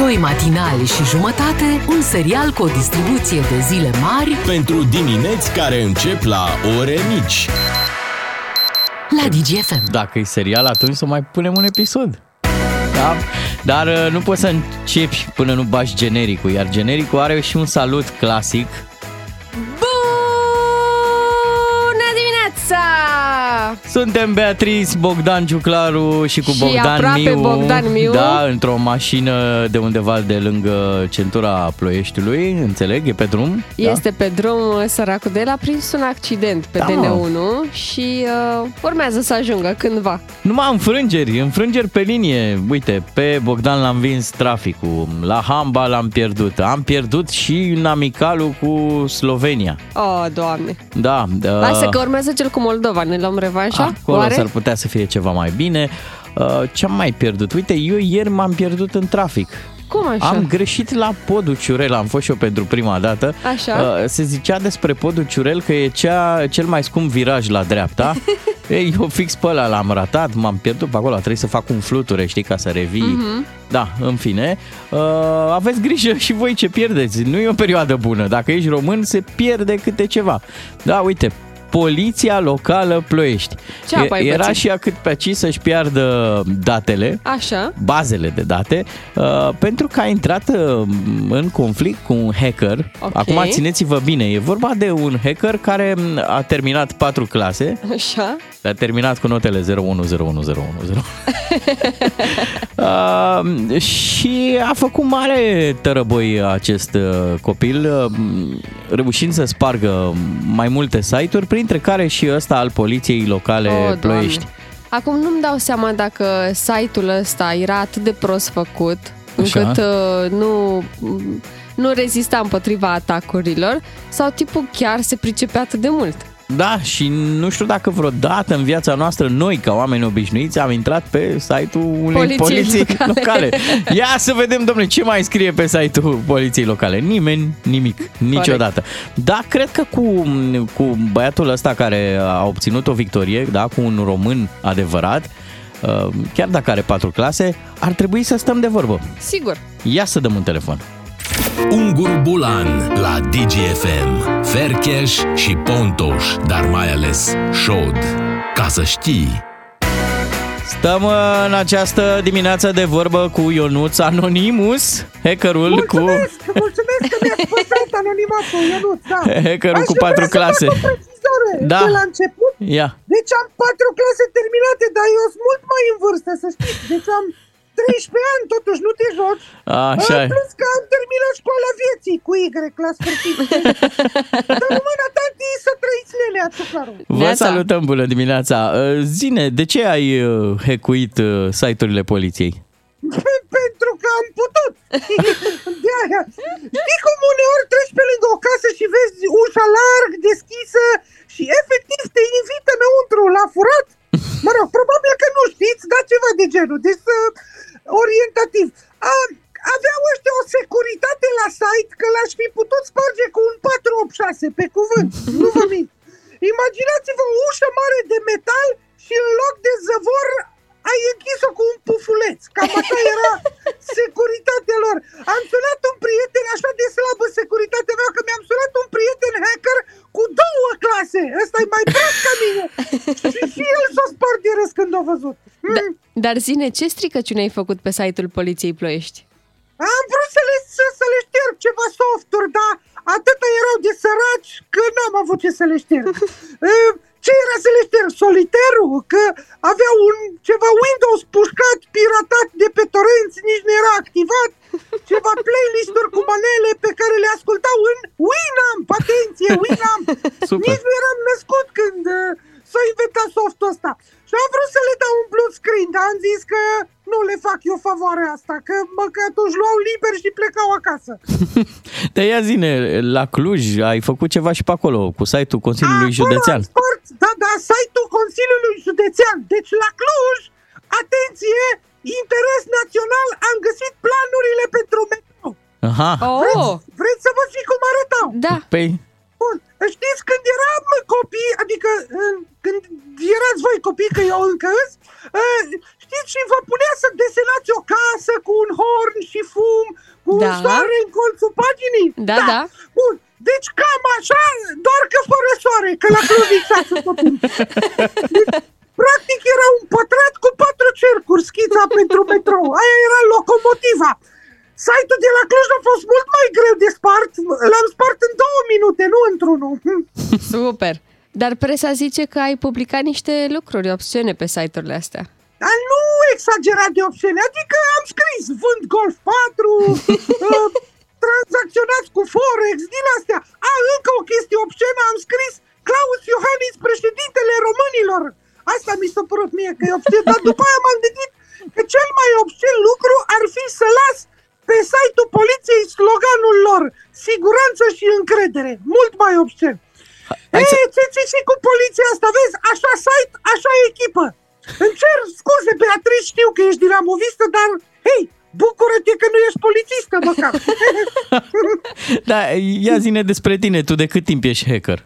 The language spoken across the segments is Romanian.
Doi matinali și jumătate, un serial cu o distribuție de zile mari Pentru dimineți care încep la ore mici. la DGFM. Dacă e serial, atunci să mai punem un episod. Da? Dar uh, nu poți să începi până nu bași genericul, iar genericul are și un salut clasic. Dimineața! Suntem Beatrice, Bogdan Ciuclaru și cu Și Bogdan aproape Miu. Bogdan Miu. Da, într-o mașină de undeva de lângă centura Ploieștiului, înțeleg, e pe drum. Este pe drum săracul de el a prins un accident pe Da, mă. DN1 și uh, urmează să ajungă cândva. Da. Numai înfrângeri, înfrângeri pe linie. Uite, pe Bogdan l-am vins traficul, la Hamba l-am pierdut. Am pierdut și în amicalul cu Slovenia. Oh, doamne! Da, da. Lasă că urmează cel cu Moldova, ne luăm revanșa? Acolo Oare? s-ar putea să fie ceva mai bine. Uh, Ce-am mai pierdut? Uite, eu ieri m-am pierdut în trafic. Cum așa? Am greșit la podul Ciurel, am fost și eu pentru prima dată. Așa. Uh, Se zicea despre podul Ciurel că e cea, cel mai scump viraj la dreapta. Ei, eu fix pe ăla l-am ratat, m-am pierdut pe acolo, trebuie să fac un fluture, știi, ca să revii. Mhm. Da, în fine. Uh, aveți grijă și voi ce pierdeți. Nu e o perioadă bună. Dacă ești român, se pierde câte ceva. Da, uite, Poliția locală Ploiești. Ce apă ai Era pățit? și ea cât pe aici să-și piardă datele Așa. bazele de date, uh, pentru că a intrat uh, în conflict cu un hacker. Ok. Acum țineți-vă bine, e vorba de un hacker care m, a terminat patru clase, Așa. a terminat cu notele 0101010. uh, și a făcut mare tărăboi acest uh, copil, uh, reușind să spargă mai multe site-uri, printre care și ăsta al poliției locale Oh, Doamne. Ploiești. Acum nu-mi dau seama dacă site-ul ăsta era atât de prost făcut Așa. încât uh, nu, nu rezista împotriva atacurilor sau tipul chiar se pricepea atât de mult. Da, și nu știu dacă vreodată în viața noastră noi, ca oameni obișnuiți, am intrat pe site-ul unei Poliției poliții locale. locale. Ia să vedem, domnule, ce mai scrie pe site-ul poliției locale. Nimeni, nimic, niciodată. Da, cred că cu, cu băiatul ăsta care a obținut o victorie, da, cu un român adevărat, uh, chiar dacă are patru clase, ar trebui să stăm de vorbă. Sigur. Ia să dăm un telefon. Ungur Bulan la DGFM. Fercheș și Pontoș, dar mai ales Șod. Ca să știi. Stăm uh, în această dimineață de vorbă cu Ionuț Anonimus, hackerul cu... Mulțumesc, mulțumesc că mi-ați păstrat anonimatul, Ionuț, da. Hackerul Aș cu vrea patru să clase. fac o precizare Da. de la început. Ia. Deci am patru clase terminate, dar eu sunt mult mai în vârstă, să știți. Deci am 13 ani, totuși, nu te joci. Așa Uh, e. Plus că am terminat școala vieții cu Y la sfârșit. Dar rămână tanti să trăiți nenea, Ciuclaru. Vă Neața. salutăm, bună dimineața. Uh, Zine, de ce ai uh, hackuit uh, site-urile poliției? Pentru că am putut. De aia. Știi cum uneori treci pe lângă o casă și vezi ușa larg deschisă și efectiv te invită înăuntru la furat? Mă rog, probabil că nu știți, dar ceva de genul. Deci uh, orientativ. A, aveau ăștia o securitate la site că l-aș fi putut sparge cu un 486 pe cuvânt. Nu vă mint. Imaginați-vă o ușă mare de metal și în loc de zăvor ai închis-o cu un pufuleț. Cam așa era securitatea lor. Am sunat un prieten, așa de slabă securitatea mea, că mi-am sunat un prieten hacker cu două clase. Ăsta e mai prost ca mine. și, și el s-a spart de râs când a văzut. Da, Mm. dar zine, ce stricăciune ai făcut pe site-ul Poliției Ploiești? Am vrut să le, să, să le șterg ceva softuri, dar atâta erau de săraci că n-am avut ce să le șterg. E, Ce era să le șterg? Soliterul? Că avea un ceva Windows pușcat, piratat de pe torenți, nici nu era activat. Ceva playlist-uri cu manele pe care le ascultau în Winamp. Atenție, Winamp! Super. Nici nu eram născut când uh, s-a inventat softul ăsta. Și am vrut să le dau un blue screen, dar am zis că nu le fac eu favoarea asta, că mă că atunci luau liber și plecau acasă. Te ia zine, la Cluj ai făcut ceva și pe acolo, cu site-ul Consiliului Acolo Județean. am spart, da, da, site-ul Consiliului Județean. Deci la Cluj, atenție, interes național, am găsit planurile pentru metro. Aha, Oh, Vreți să vă zic cum arătau? da. păi Bun, știți când eram copii, adică uh, când erați voi copii, că eu încă îs, uh, știți veniți și vă punea să desenați o casă cu un horn și fum, cu Da. un soare în colțul paginii? Da, da. Bun. Deci cam așa, doar că fără soare, că la Cluj lipsea să spun. Deci, practic era un pătrat cu patru cercuri, schița pentru metrou. Aia era locomotiva. Site-ul de la Cluj a fost mult mai greu de spart. L-am spart în două minute, nu într-unul. Super. Dar presa zice că ai publicat niște lucruri obscene pe site-urile astea. Dar nu exagerat de obscene, adică am scris vând Golf 4, uh, tranzacționați cu Forex, din astea. A, încă o chestie obscenă, am scris Claus Iohannis, președintele românilor. Asta mi s-a părut mie că e obscen, dar după aia m-am gândit că cel mai obscen lucru ar fi să las pe site-ul poliției sloganul lor, siguranță și încredere, mult mai obscen. Hai să- Ei, ce ți și cu poliția asta, vezi? Așa site, așa echipă. Îmi cer scuze, Beatrice, știu că ești dinamovistă, dar, hei, bucură-te că nu ești polițistă, măcar. Da, ia zine despre tine, tu de cât timp ești hacker?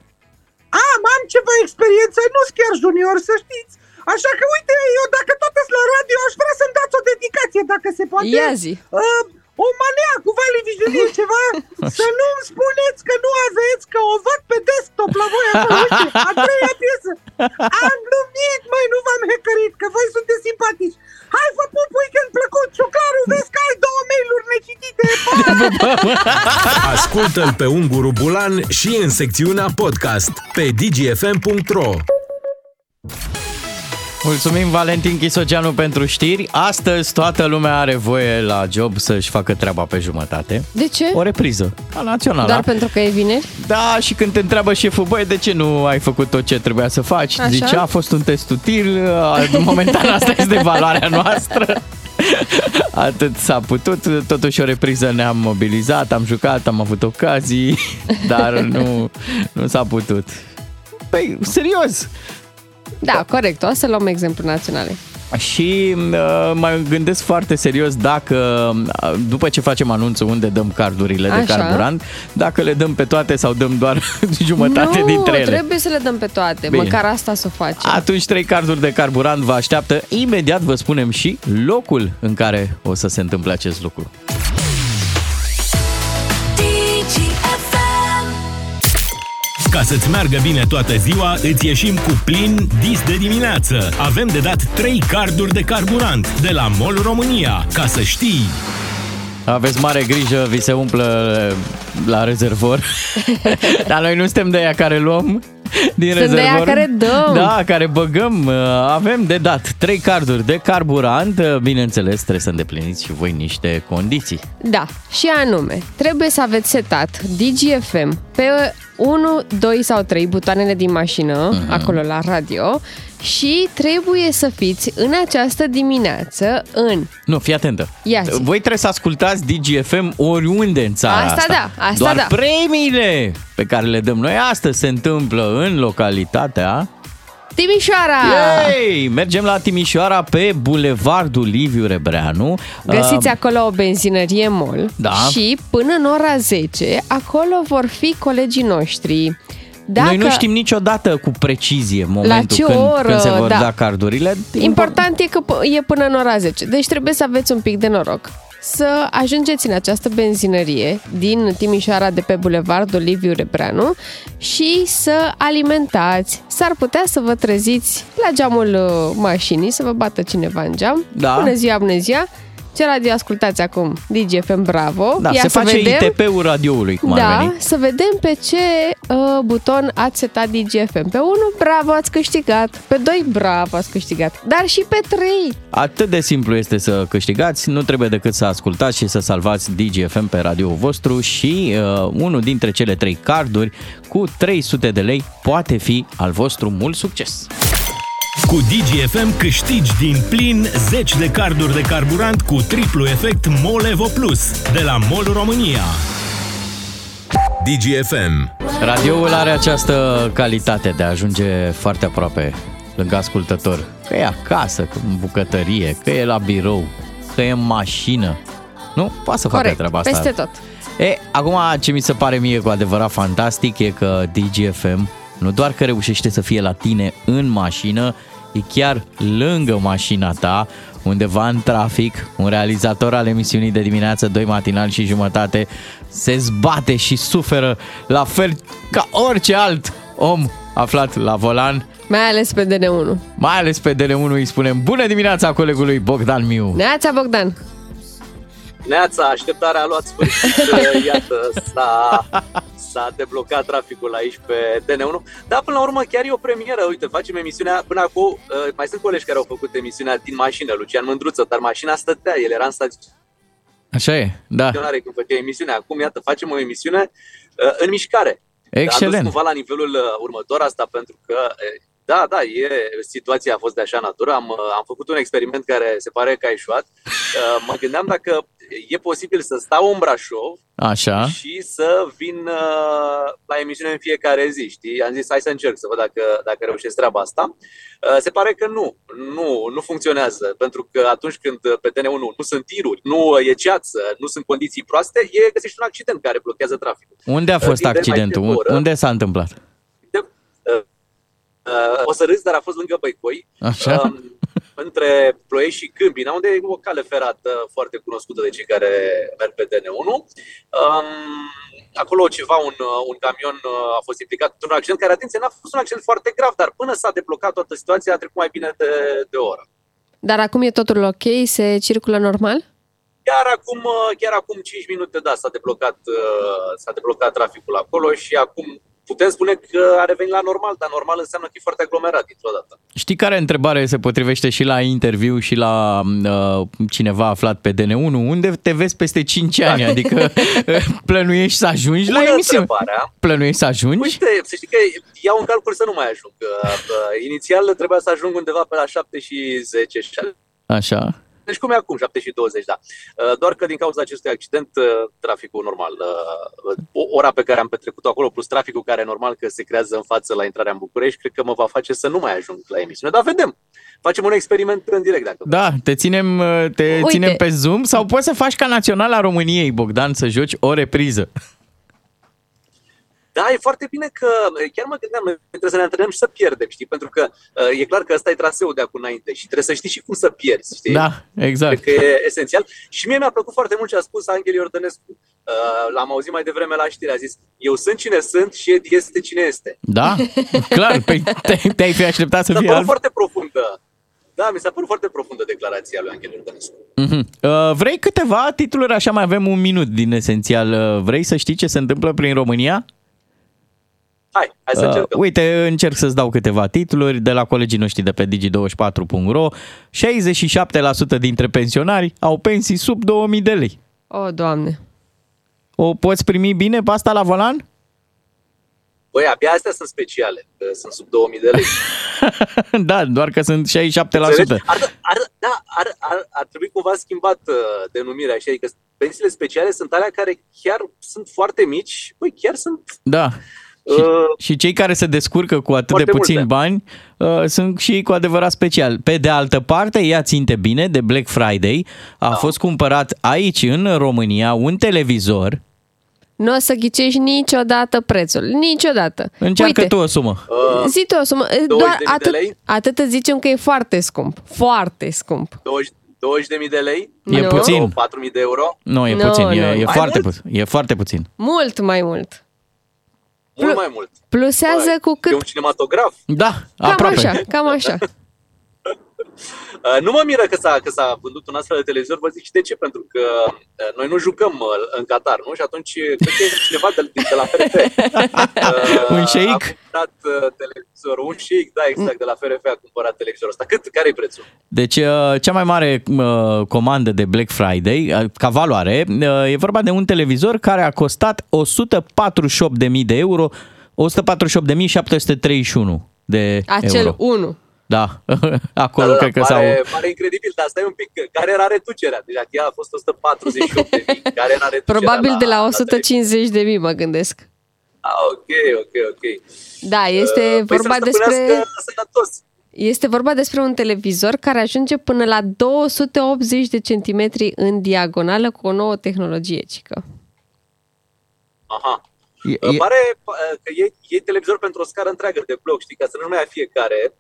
Am, am ceva experiență, nu sunt chiar junior, să știți. Așa că, uite, eu dacă tot sunt la radio, aș vrea să-mi dați o dedicație, dacă se poate. Ia zi. Uh, o manea cu Vali Vigilie, ceva, să nu-mi spuneți că nu aveți, că o văd pe desktop la voi acolo, uite, a treia piesă. Am glumit, măi, nu v-am hackerit, că voi sunteți simpatici. Hai, vă pup, weekend plăcut, Ciuclaru, vezi că ai două mail-uri necitite, pa! Ascultă-l pe Unguru Bulan și în secțiunea podcast pe dgfm.ro Mulțumim Valentin Chisoceanu pentru știri. Astăzi toată lumea are voie la job să-și facă treaba pe jumătate. De ce? O repriză, ca națională. Doar pentru că e vineri? Da, și când te întreabă șeful, băi, de ce nu ai făcut tot ce trebuia să faci? Așa? Zice, a fost un test util, a, momentan asta este valoarea noastră. Atât s-a putut, totuși o repriză ne-am mobilizat, am jucat, am avut ocazii, dar nu, nu s-a putut. Păi, serios, Da, corect. O să luăm exemplu naționale. Și uh, mă gândesc foarte serios dacă, uh, după ce facem anunțul unde dăm cardurile de Așa. carburant, dacă le dăm pe toate sau dăm doar jumătate nu, dintre ele. trebuie să le dăm pe toate. Bine. Măcar asta să o facem. Atunci trei carduri de carburant vă așteaptă. Imediat vă spunem și locul în care o să se întâmple acest lucru. Ca să-ți meargă bine toată ziua, îți ieșim cu plin dis de dimineață. Avem de dat 3 carduri de carburant de la MOL România. Ca să știi... Aveți mare grijă, vi se umplă la rezervor. Dar noi nu suntem de aia care luăm din Sunt de aia rezervor. care dăm. Da, care băgăm. Avem de dat trei carduri de carburant. Bineînțeles, trebuie să îndepliniți și voi niște condiții. Da, și anume, trebuie să aveți setat DGFM pe 1, 2 sau 3 butoanele din mașină, Mhm. acolo la radio, și trebuie să fiți în această dimineață în... Nu, fii atentă. Ia zi. Voi trebuie să ascultați DGFM oriunde în țara Asta da, asta Doar da. premiile pe care le dăm noi astăzi se întâmplă în localitatea Timișoara! Yay! Mergem la Timișoara pe Bulevardul Liviu Rebreanu. Găsiți Uh, acolo o benzinărie MOL Da. și până în ora 10 acolo vor fi colegii noștri. Dacă... Noi nu știm niciodată cu precizie momentul ce când, oră, când se vor da. da condurile. Important e că p- e până în ora 10, deci trebuie să aveți un pic de noroc. Să ajungeți în această benzinărie din Timișoara de pe Bulevardul Liviu Rebreanu și să alimentați. S-ar putea să vă treziți la geamul uh, mașinii, să vă bată cineva în geam. Da. Bună ziua, bună ziua! Ce radio ascultați acum? DGFM Bravo. Da, Ia se să face vedem. ITP-ul radioului, cum ar Da, veni. să vedem pe ce uh, buton ați setat DGFM. Pe 1, bravo, ați câștigat. Pe 2, bravo, ați câștigat. Dar și pe 3. Atât de simplu este să câștigați, nu trebuie decât să ascultați și să salvați DGFM pe radioul vostru și uh, unul dintre cele trei carduri cu 300 de lei poate fi al vostru. Mult succes! Cu DGFM câștigi din plin 10 de carduri de carburant cu triplu efect MOL Evo Plus de la MOL România. DGFM Radioul are această calitate de a ajunge foarte aproape lângă ascultător. Că e acasă, că în bucătărie, că e la birou, că e în mașină. Nu? Poate să facă Corect, treaba asta. peste tot. E, acum ce mi se pare mie cu adevărat fantastic e că DGFM nu doar că reușește să fie la tine în mașină, e chiar lângă mașina ta, undeva în trafic, un realizator al emisiunii de dimineață, doi matinal și jumătate, se zbate și suferă la fel ca orice alt om aflat la volan. Mai ales pe DN1. Mai ales pe DN1 îi spunem bună dimineața colegului Bogdan Miu. Neața, Bogdan! Neața, așteptarea a luat sfârșit. Iată, s-a, s-a deblocat traficul aici pe DN1. Dar până la urmă chiar e o premieră. Uite, facem emisiunea până acum. uh, Mai sunt colegi care au făcut emisiunea din mașină, Lucian Mândruță, dar mașina stătea, el era în Așa e, da. staționare când făcea emisiunea. Acum, iată, facem o emisiune uh, în mișcare. A dus Excelent. cumva la nivelul uh, următor asta pentru că uh, da, da, e, situația a fost de așa natură. Am, uh, am făcut un experiment care se pare că a ieșuat. Uh, Mă gândeam dacă e posibil să stau în Brașov Așa. și să vin uh, la emisiune în fiecare zi, știi? Am zis, hai să încerc să văd dacă, dacă reușesc treaba asta. Uh, se pare că nu, nu, nu funcționează, pentru că atunci când pe TN1 nu sunt tiruri, nu e ceață, nu sunt condiții proaste, e găsești un accident care blochează traficul. Unde a fost Timp de mai accidentul? de o oră. Unde s-a întâmplat? Uh, o să râzi, dar a fost lângă Băicoi, Așa? um, între Ploiești și Câmpina, unde e o cale ferată foarte cunoscută de cei care merg pe DN1. Um, acolo ceva, un, uh, un camion uh, a fost implicat într-un accident care, atenție, n-a fost un accident foarte grav, dar până s-a deblocat toată situația a trecut mai bine de, de o oră. Dar acum e totul ok? Se circulă normal? Chiar acum, uh, chiar acum 5 minute, da, s-a deblocat, uh, s-a deblocat traficul acolo și acum putem spune că a revenit la normal, dar normal înseamnă că e foarte aglomerat dintr-o dată. Știi care întrebare se potrivește și la interviu și la uh, cineva aflat pe DN1? Unde te vezi peste 5 ani? Adică uh, plănuiești să ajungi la Bună emisiune? întrebarea. Plănuiești să ajungi? Uite, să știi că iau în calcul să nu mai ajung. Că, uh, Inițial trebuia să ajung undeva pe la 7 și 10. și- Așa. Deci cum e acum, 7 și 20, da. Uh, Doar că din cauza acestui accident, uh, traficul normal, uh, o- ora pe care am petrecut-o acolo, plus traficul care normal că se creează în față la intrarea în București, cred că mă va face să nu mai ajung la emisiune. Dar vedem. Facem un experiment în direct dacă Da, te ținem, uh, te Uite. ținem pe Zoom sau poți să faci ca Naționala României, Bogdan, să joci o repriză. Da, e foarte bine că chiar mă gândeam, noi trebuie să ne antrenăm și să pierdem, știi? Pentru că uh, e clar că ăsta e traseul de acum înainte și trebuie să știi și cum să pierzi, știi? Da, exact. Cred că e esențial. Și mie mi-a plăcut foarte mult ce a spus Angel Iordănescu. Uh, l-am auzit mai devreme la știri, a zis, eu sunt cine sunt și Ed este cine este. Da? Clar, pe, te, te-ai fi așteptat să Mi s-a fie părut alt. foarte profundă. Da, mi s-a părut foarte profundă declarația lui Angel Iordănescu. Mhm. Uh, vrei câteva titluri? Așa mai avem un minut din esențial. Uh, vrei să știi ce se întâmplă prin România? Hai, hai să Uh, încercăm. uite, încerc să-ți dau câteva titluri de la colegii noștri de pe digi24.ro. 67% dintre pensionari au pensii sub 2000 de lei. O, Doamne! O poți primi bine pe asta la volan? Băi, abia astea sunt speciale, că sunt sub 2000 de lei. da, doar că sunt 67%. Înțelegi? Ar, ar, da, ar, ar, ar trebui cumva schimbat uh, denumirea așa, adică pensiile speciale sunt alea care chiar sunt foarte mici, băi, chiar sunt Da. Și, Uh, și cei care se descurcă cu atât de foarte puțini multe. bani uh, sunt și ei cu adevărat special. Pe de altă parte, ia ținte bine, de Black Friday a Da. fost cumpărat aici, în România, un televizor. Nu o să ghicești niciodată prețul. Niciodată. Încearcă Uite, tu o sumă. uh, zi tu o sumă. Doar 20.000 de atât, lei? atât îți zicem că e foarte scump. Foarte scump. 20 20.000 de lei? E Nu. puțin. 4.000 de euro? Nu, e Nu, puțin, nu, e, nu. e Mai foarte mult? puțin. E foarte puțin. Mult mai mult. Mult Plu- mai mult. Plusează Băi, cu E un cât... cinematograf. Da, Cam aproape. așa, cam așa. Uh, nu mă miră că s-a, că s-a vândut un astfel de televizor, vă zic și de ce, pentru că uh, noi nu jucăm uh, în Qatar, nu? Și atunci uh, cred că e cineva de, de la FRF. Uh, Un șeic? A cumpărat uh, televizor, un șeic, da, exact, de la FRF a cumpărat televizorul ăsta. Cât, care e prețul? Deci, uh, cea mai mare uh, comandă de Black Friday, uh, ca valoare, uh, e vorba de un televizor care a costat 148.000 de euro, 148.731 de Acel euro. 1. Da, acolo cred că s-au... pare, pare incredibil, dar stai un pic, care era reducerea? Deci dacă ea a fost 148 de mii, care era reducerea? Probabil de la televizor? 150 de mii, mă gândesc. Ah, ok, ok, ok. Da, este Uh, păi vorba să despre... stăpânească sănătos. Este vorba despre un televizor care ajunge până la 280 de centimetri în diagonală cu o nouă tehnologie, cică. Aha. E, E, e, Pare uh, că e, e televizor pentru o scară întreagă de bloc, știi, ca să nu mai ia fiecare.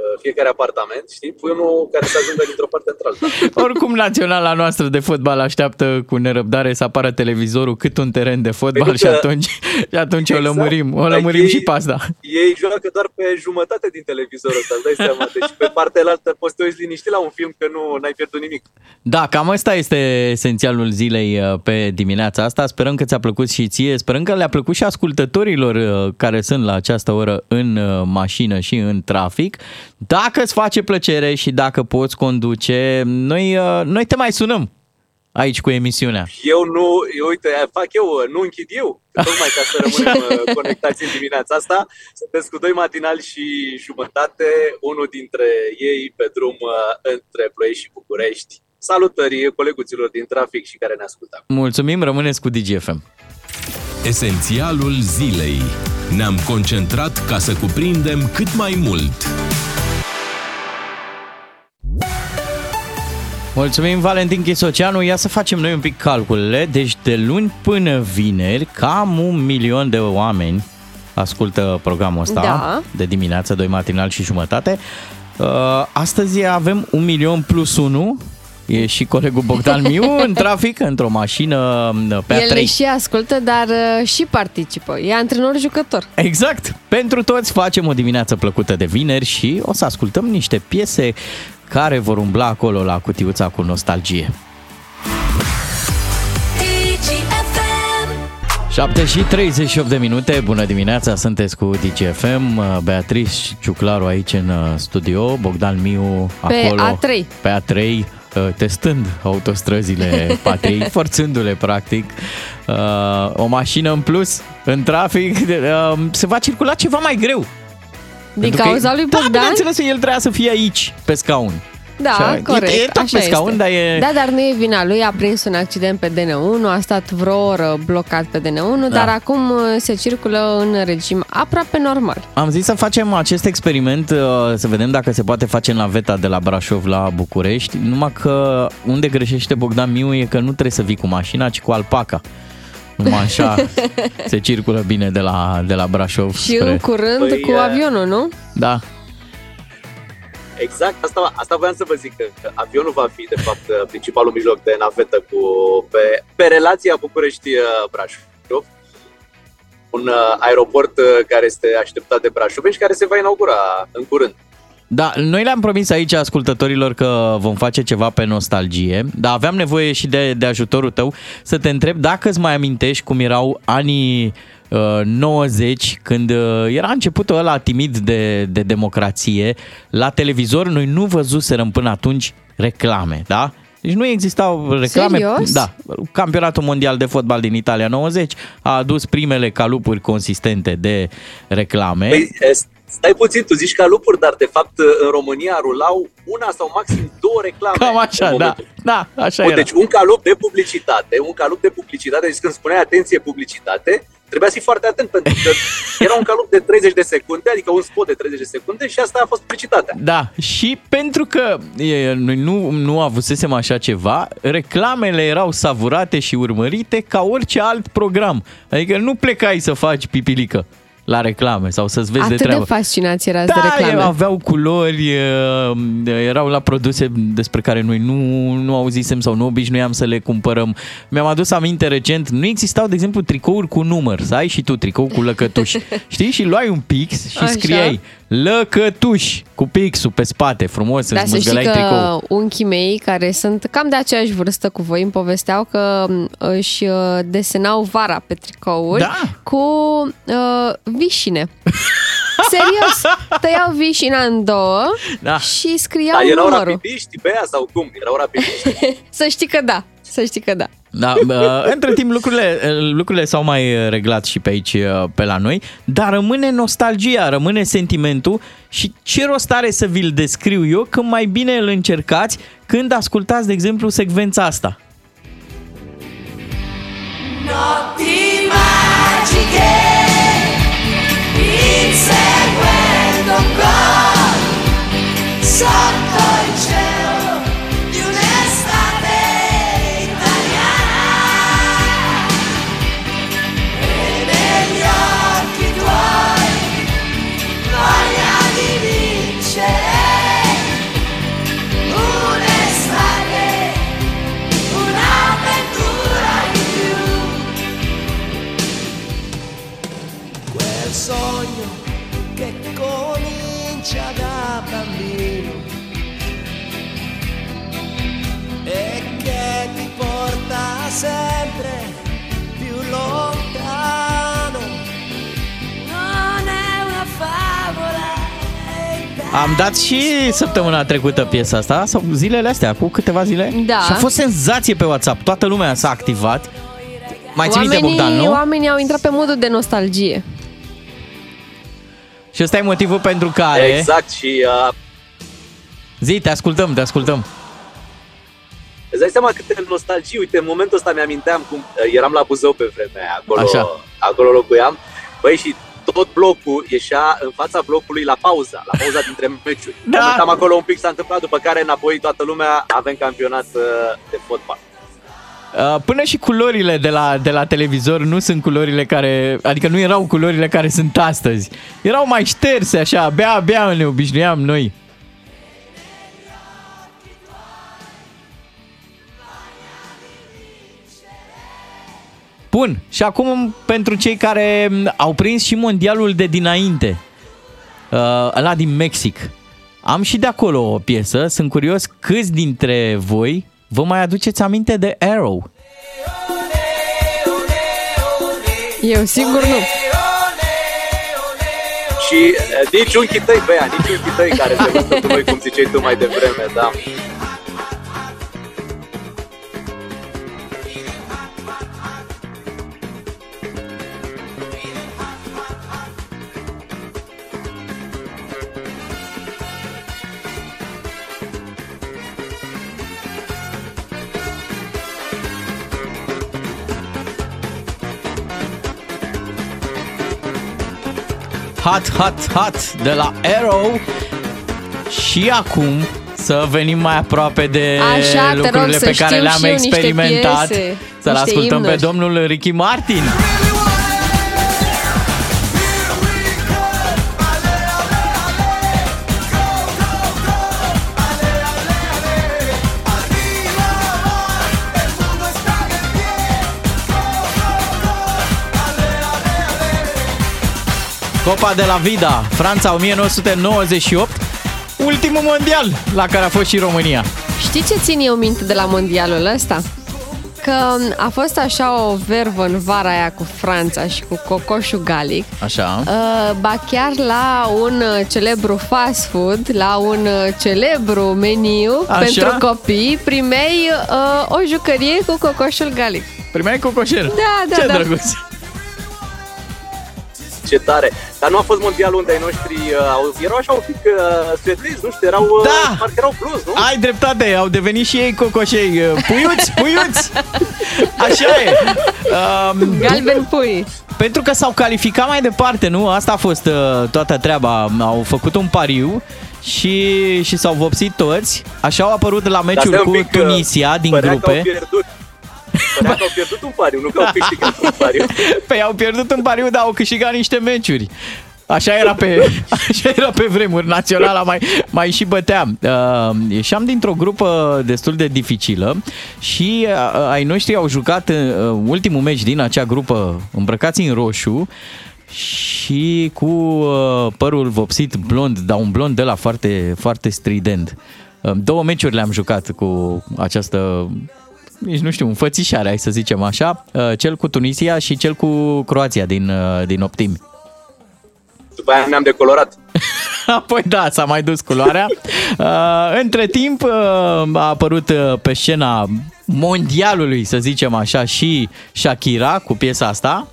Uh, fiecare apartament, știi, pui unul care să ajungă dintr-o parte într-alta. Oricum naționala noastră de fotbal așteaptă cu nerăbdare să apară televizorul cât un teren de fotbal Pentru și că- atunci, și atunci o Exact. lămurim, o Dar lămurim ei- și pe asta. Ei joacă doar pe jumătate din televizorul ăsta, îți dai seama. Deci pe partea altă poți să te uiți liniștit la un film că nu n-ai pierdut nimic. Da, cam asta este esențialul zilei uh, pe dimineața asta. Sperăm că ți-a plăcut și ție, sperăm că le-a plăcut și ascultătorilor uh, care sunt la această oră în uh, mașină și în trafic. Dacă îți face plăcere și dacă poți conduce, noi, uh, noi te mai sunăm aici cu emisiunea. Eu nu, eu, uite, fac eu, nu închid eu, tocmai ca să rămânem uh, conectați în dimineața asta. Sunteți cu doi matinali și jumătate, unul dintre ei pe drum uh, între Ploiești și București. Salutări coleguților din trafic și care ne ascultă. Mulțumim, rămâneți cu DGFM. Esențialul zilei. Ne-am concentrat ca să cuprindem cât mai mult. Mulțumim, Valentin Chisoceanu. Ia să facem noi un pic calculele. Deci de luni până vineri, cam un milion de oameni ascultă programul ăsta Da. de dimineață, doi matinal și jumătate. Uh, Astăzi avem un milion plus unu. E și colegul Bogdan Miu în trafic, într-o mașină pe El A3. și ascultă, dar uh, și participă. E antrenor-jucător. Exact. Pentru toți facem o dimineață plăcută de vineri și o să ascultăm niște piese care vor umbla acolo la cutiuța cu nostalgie. 7 și 38 de minute, bună dimineața, sunteți cu DGFM, Beatrice Ciuclaru aici în uh, studio, Bogdan Miu Pe acolo. A3. Pe A3, uh, testând autostrăzile patriei, forțându-le practic. Uh, O mașină în plus, în trafic, de- uh, se va circula ceva mai greu. Din Pentru că- cauza lui Da, Bogdan? bineînțeles, el trebuia să fie aici, pe scaun. Da, Așa, e- corect. e tot așa pe scaun, este. dar e- Da, dar nu e vina lui, a prins un accident pe DN1, a stat vreo oră blocat pe DN1, Da. dar acum uh, se circulă în regim aproape normal. Am zis să facem acest experiment, uh, să vedem dacă se poate face în naveta de la Brașov la București, numai că unde greșește Bogdan Miu e că nu trebuie să vii cu mașina, ci cu alpaca. Numai așa se circulă bine de la, de la Brașov Și spre... în curând Păi, cu uh, avionul, nu? Da, Exact, asta, asta voiam să vă zic, că avionul va fi, de fapt, principalul mijloc de navetă cu, pe, pe relația București-Brașov. Un uh, aeroport uh, care este așteptat de Brașov și care se va inaugura în curând. Da, noi le-am promis aici ascultătorilor că vom face ceva pe nostalgie, dar aveam nevoie și de, de ajutorul tău să te întreb dacă îți mai amintești cum erau anii uh, 90, când uh, era începutul ăla timid de, de democrație. La televizor noi nu văzuserăm până atunci reclame, da? Deci nu existau reclame. Serios? Da. Campionatul mondial de fotbal din Italia 90 a adus primele calupuri consistente de reclame. Păi, e, stai puțin, tu zici ca lupuri, dar de fapt în România rulau una sau maxim două reclame. Cam în așa, da. momentul Da, așa Bun, era. Deci un calup de publicitate, un calup de publicitate, deci când spuneai atenție publicitate, trebuia să fii foarte atent pentru că era un calup de 30 de secunde, adică un spot de 30 de secunde și asta a fost publicitatea. Da, și pentru că e, noi nu, nu avusesem așa ceva, reclamele erau savurate și urmărite ca orice alt program. Adică nu plecai să faci pipilică la reclame sau să-ți vezi Atât de de, treabă. fascinați erați da, de reclame. e, aveau culori, e, erau la produse despre care noi nu, nu auzisem sau nu obișnuiam să le cumpărăm. Mi-am adus aminte recent, nu existau, de exemplu, tricouri cu număr, să ai și tu tricou cu lăcătuș. Știi? Și luai un pix și Așa. scriai lăcătuș cu pixul pe spate, frumos, Dar îți să știi mâzgăleai că tricou. unchii mei, care sunt cam de aceeași vârstă cu voi, îmi povesteau că m, își uh, desenau vara pe tricouri Da. cu uh, vișine. Serios, tăiau vișina în două Da. și scriau Dar erau numărul. rapidiști pe ea sau cum? Erau rapidiști? Să știi că da, să știi că da. Da, bă, între timp lucrurile, lucrurile s-au mai reglat și pe aici, pe la noi, dar rămâne nostalgia, rămâne sentimentul și ce rost are să vi-l descriu eu când mai bine îl încercați când ascultați, de exemplu, secvența asta. Notti magiche, inseguendo sotto il cielo di un'estate italiana. E negli occhi tuoi voglia di vincere. Un'estate un'avventura in più. Quel sogno che comincia da vincere sempre più lontano. Non è una favola. è Am dat și săptămâna trecută piesa asta, sau zilele astea, cu câteva zile. Da. Și a fost senzație pe WhatsApp. Toată lumea s-a activat. Mai ții minte, Oamenii, Bogdan, nu? oamenii au intrat pe modul de nostalgie. Și ăsta e motivul pentru care... Exact și uh, Zi, te ascultăm, te ascultăm. Îți dai seama câte nostalgie. Uite, în momentul ăsta mi-aminteam cum uh, eram la Buzău pe vremea aia, acolo, Așa. acolo locuiam. Băi, și tot blocul ieșea în fața blocului la pauza, la pauza dintre meciuri. Da. Momentam acolo un pic s-a întâmplat, după care înapoi toată lumea avem campionat uh, de fotbal. Uh, Până și culorile de la, de la televizor nu sunt culorile care... Adică nu erau culorile care sunt astăzi. Erau mai șterse așa, abia, abia ne obișnuiam noi. Bun, și acum pentru cei care m, au prins și mondialul de dinainte, uh, ăla din Mexic. Am și de acolo o piesă, sunt curios câți dintre voi vă mai aduceți aminte de Arrow. Eu sigur nu. Și uh, nici unchii tăi, băia, nici unchii tăi care se vândă cu noi, cum ziceai tu mai devreme, da. Hot, hot, hot de la Arrow. Și acum să venim mai aproape de Așa, te rog, lucrurile să pe care știu le-am și eu niște experimentat. piese, Să-l niște ascultăm pe imnuri. domnul Ricky Martin. Copa de la Vida, Franța 1998, ultimul mondial la care a fost și România. Știi ce țin eu minte de la mondialul ăsta? Că a fost așa o vervă în vara aia cu Franța și cu cocoșul galic. Așa. Uh, ba chiar la un uh, celebru fast food, la un uh, celebru meniu Așa? pentru copii, primeai uh, o jucărie cu cocoșul galic. Primeai cocoșel. Da, da, Ce da. drăguț. Ce tare. Dar nu a fost mondialul unde ai noștri uh, au- erau așa un pic uh, suedezi, nu știu, erau, uh, Da! parcă erau plus, nu? Ai dreptate, au devenit și ei cocoșei. uh, Puiuți, puiuți! Așa e. Um, Galben pui. pentru că s-au calificat mai departe, nu? Asta a fost uh, toată treaba. Au făcut un pariu și, și s-au vopsit toți. Așa au apărut la Dar meciul stai un cu pic, uh, Tunisia din părea Că grupe. au pierdut. Părea că au pierdut un pariu, nu că au câștigat un pariu. Păi au pierdut în pariu, dar au câștigat niște meciuri. Așa era pe, așa era pe vremuri, naționala mai, mai și bătea. Uh, ieșeam dintr-o grupă destul de dificilă și uh, ai noștri au jucat uh, ultimul meci din acea grupă îmbrăcați în roșu și cu uh, părul vopsit blond, dar un blond de la foarte, foarte strident. Uh, două meciuri le-am jucat cu această nici nu știu, înfățișare, hai să zicem așa, uh, cel cu Tunisia și cel cu Croația din, uh, din optimi. După aia ne-am decolorat. Apoi da, s-a mai dus culoarea. Uh, Între timp uh, a apărut uh, pe scena mondialului, să zicem așa, și Shakira cu piesa asta.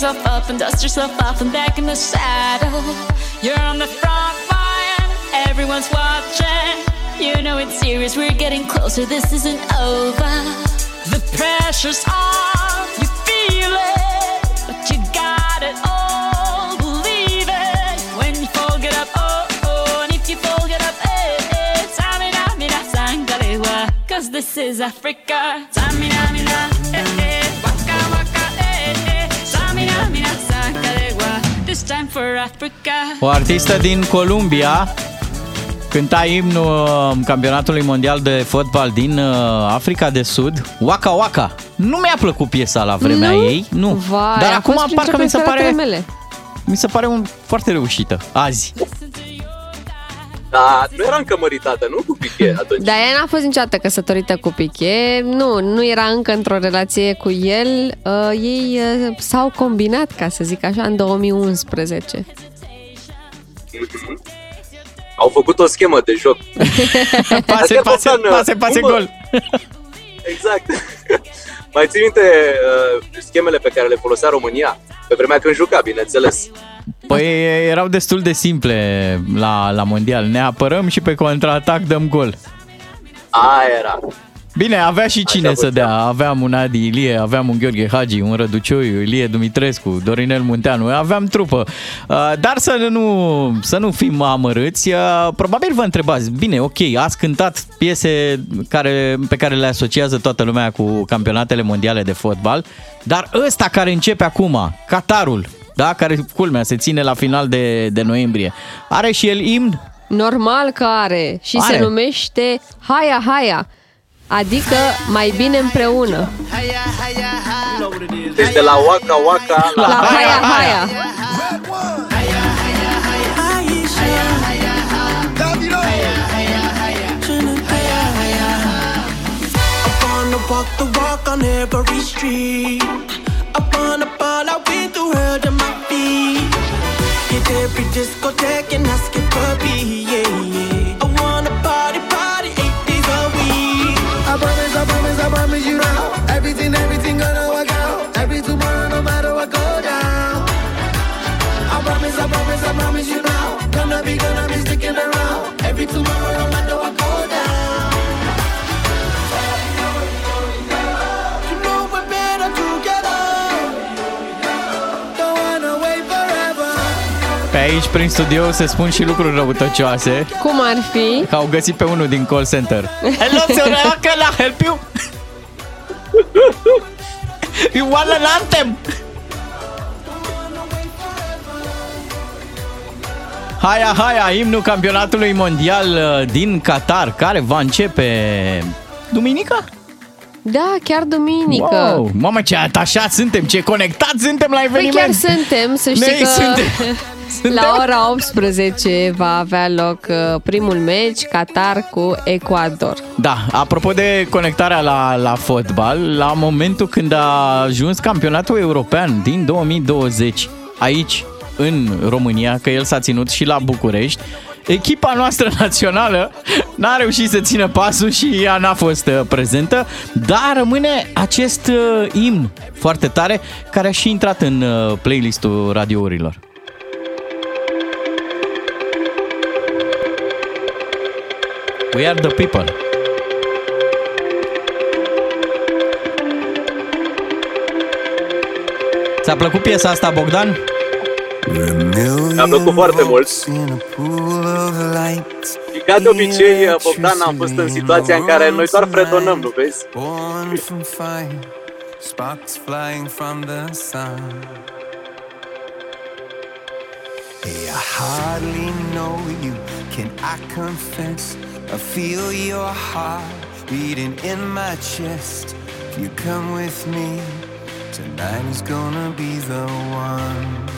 Yourself up and dust yourself off and back in the saddle. You're on the front line, everyone's watching. You know it's serious, we're getting closer, this isn't over. The pressure's on, you feel it, but you got it all. Believe it when you fall, get up, oh, oh, and if you fall, get up, eh, eh. Tamina, mina, sangalewa, cause this is Africa. Tamina, mina, O artistă din Columbia Cânta imnul uh, campionatului mondial de fotbal din uh, Africa de Sud, Waka Waka. Nu mi-a plăcut piesa la vremea Nu? ei, nu. Vai, Dar a acum fost printre parcă mi se pare preferatele mele. mi se pare un foarte reușită azi. Dar nu era încă măritată, nu cu Piqué atunci. Dar ea n-a fost niciodată căsătorită cu Piqué, nu, nu era încă într-o relație cu el. Uh, ei uh, s-au combinat, ca să zic așa, în 2011. Au făcut o schemă de joc. Pase, Adică, pase, Bogdan, pase, pase, cum- gol. Exact. Mai ții minte uh, schemele pe care le folosea România? Pe vremea când juca, bineînțeles. Păi erau destul de simple la, la mondial. Ne apărăm și pe contraatac dăm gol. Aia era. Bine, avea și cine Așa să dea. Aveam un Adi Ilie, aveam un Gheorghe Hagi, un Răducioiu, Ilie Dumitrescu, Dorinel Munteanu. Aveam trupă. Uh, Dar să nu, să nu fim amărâți. Uh, Probabil vă întrebați, bine, ok, ați cântat piese care, pe care le asociază toată lumea cu campionatele mondiale de fotbal, dar ăsta care începe acum, Qatarul, da, care, culmea, se ține la final de, de noiembrie, are și el imn? Normal că are și Are. se numește Haia Haia, adică mai bine împreună. Deci de la Waka Waka la... La Haia Haia. I wanna walk the walk on every street. I wanna ball out with the world discotheque and ask it for me, yeah, yeah. I wanna party, party eight days a week. I promise, I promise, I promise you now. Everything, everything gonna work out. Every tomorrow, no matter what go down. I promise, I promise, I promise you now. Gonna be, gonna be sticking around. Every tomorrow, aici, prin studio, se spun și lucruri răutăcioase. Cum ar fi? Că au găsit pe unul din call center. Hello, sir, can I help you? you want an anthem? Haia, haia, imnul campionatului mondial uh, din Qatar, care va începe duminica? Da, chiar duminică. Wow, mamă, ce atașați suntem, ce conectați suntem la Păi eveniment. chiar suntem, să știi Noi că suntem. Suntem? la ora 18 va avea loc uh, primul meci Qatar cu Ecuador. Da, apropo de conectarea la, la fotbal, la momentul când a ajuns campionatul european din 2020 aici, în România, că el s-a ținut și la București, echipa noastră națională n-a reușit să țină pasul și ea n-a fost uh, prezentă, dar rămâne acest uh, imn foarte tare care a și intrat în uh, playlistul radiourilor. We are the people. Ți-a plăcut piesa asta, Bogdan? Mi-a plăcut foarte mult. Și ca de obicei, Bogdan, am fost în situația în care noi doar fredonăm, nu vezi? Born from fire, sparks flying from the sun. Hey, I hardly know you, can I confess? I feel your heart beating in my chest. If you come with me, tonight is gonna be the one.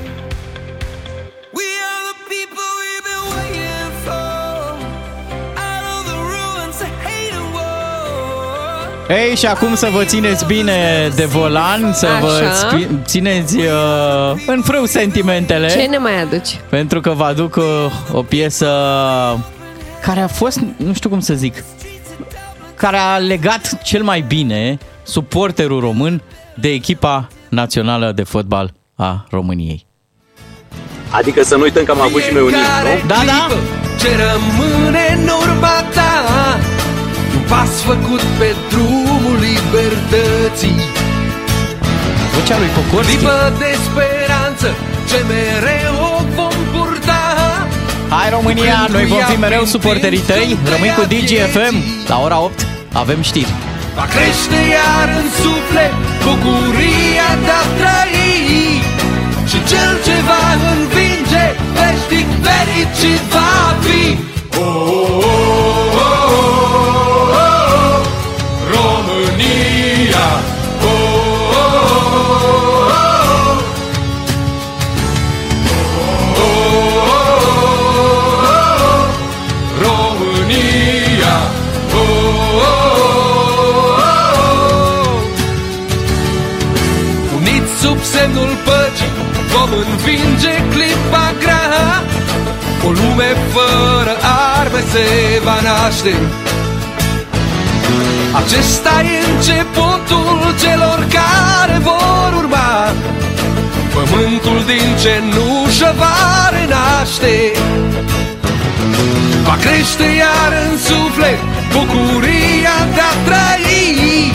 Ei, și acum să vă țineți bine de volan, să vă Așa. spi- țineți uh, în frâu sentimentele. Ce ne mai aduci? Pentru că vă aduc uh, o piesă care a fost, nu știu cum să zic, care a legat cel mai bine suporterul român de echipa națională de fotbal a României. Adică să nu uităm că am avut și noi un imn, nu? Da, da. Ce rămâne în urma ta Un pas făcut pe drumul libertății Vocea lui Pocorski. Clipă de speranță Ce mereu o vom purta Hai România, noi vom fi mereu suporterii tăi. Rămâi cu DGFM. La ora 8 avem știri. Va crește iar în suflet bucuria de a trăi Și cel ce va învinge veșnic fericit va fi oh, oh, oh, oh, învinge clipa grea. O lume fără arme se va naște. Acesta e începutul celor care vor urma. Pământul din cenușă va renaște. Va crește iar în suflet bucuria de a trăi.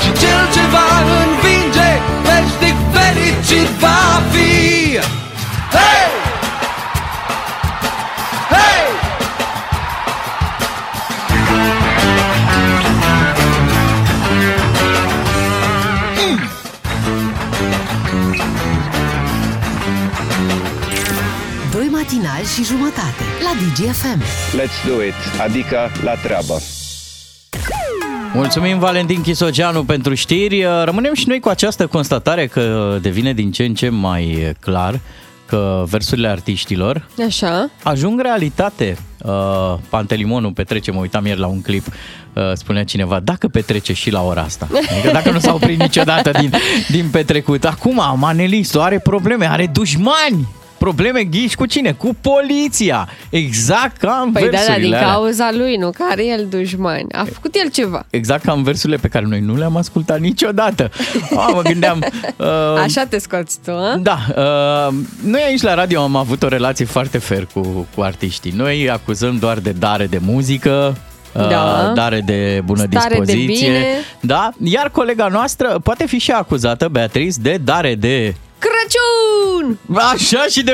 Și cel ce va învinge veșnic fericit va fi Hei! Hei! Doi matinali și jumătate la DGFM. Let's do it, adică la treabă. Mulțumim Valentin Chisogeanu pentru știri. Rămânem și noi cu această constatare că devine din ce în ce mai clar că versurile artiștilor Așa. ajung realitate. Uh, Pantelimonul petrece, mă uitam ieri la un clip, uh, spunea cineva, dacă petrece și la ora asta. Adică dacă nu s-a oprit niciodată din, din petrecut. Acum, Manelistu are probleme, are dușmani. Probleme ghiși cu cine? Cu poliția. Exact ca în Păi da, da, din versurile alea. cauza lui, nu? Care el dușmani. A făcut el ceva. Exact ca în versurile pe care noi nu le-am ascultat niciodată. A, mă gândeam... Uh, Așa te scoți tu, a? Da, uh, noi aici la radio am avut o relație foarte fair cu, cu artiștii. Noi acuzăm doar de dare de muzică, uh, Da. dare de bună Stare de dispoziție. bine. Da, iar colega noastră poate fi și acuzată, Beatrice, de dare de... Crăciun! Așa și de...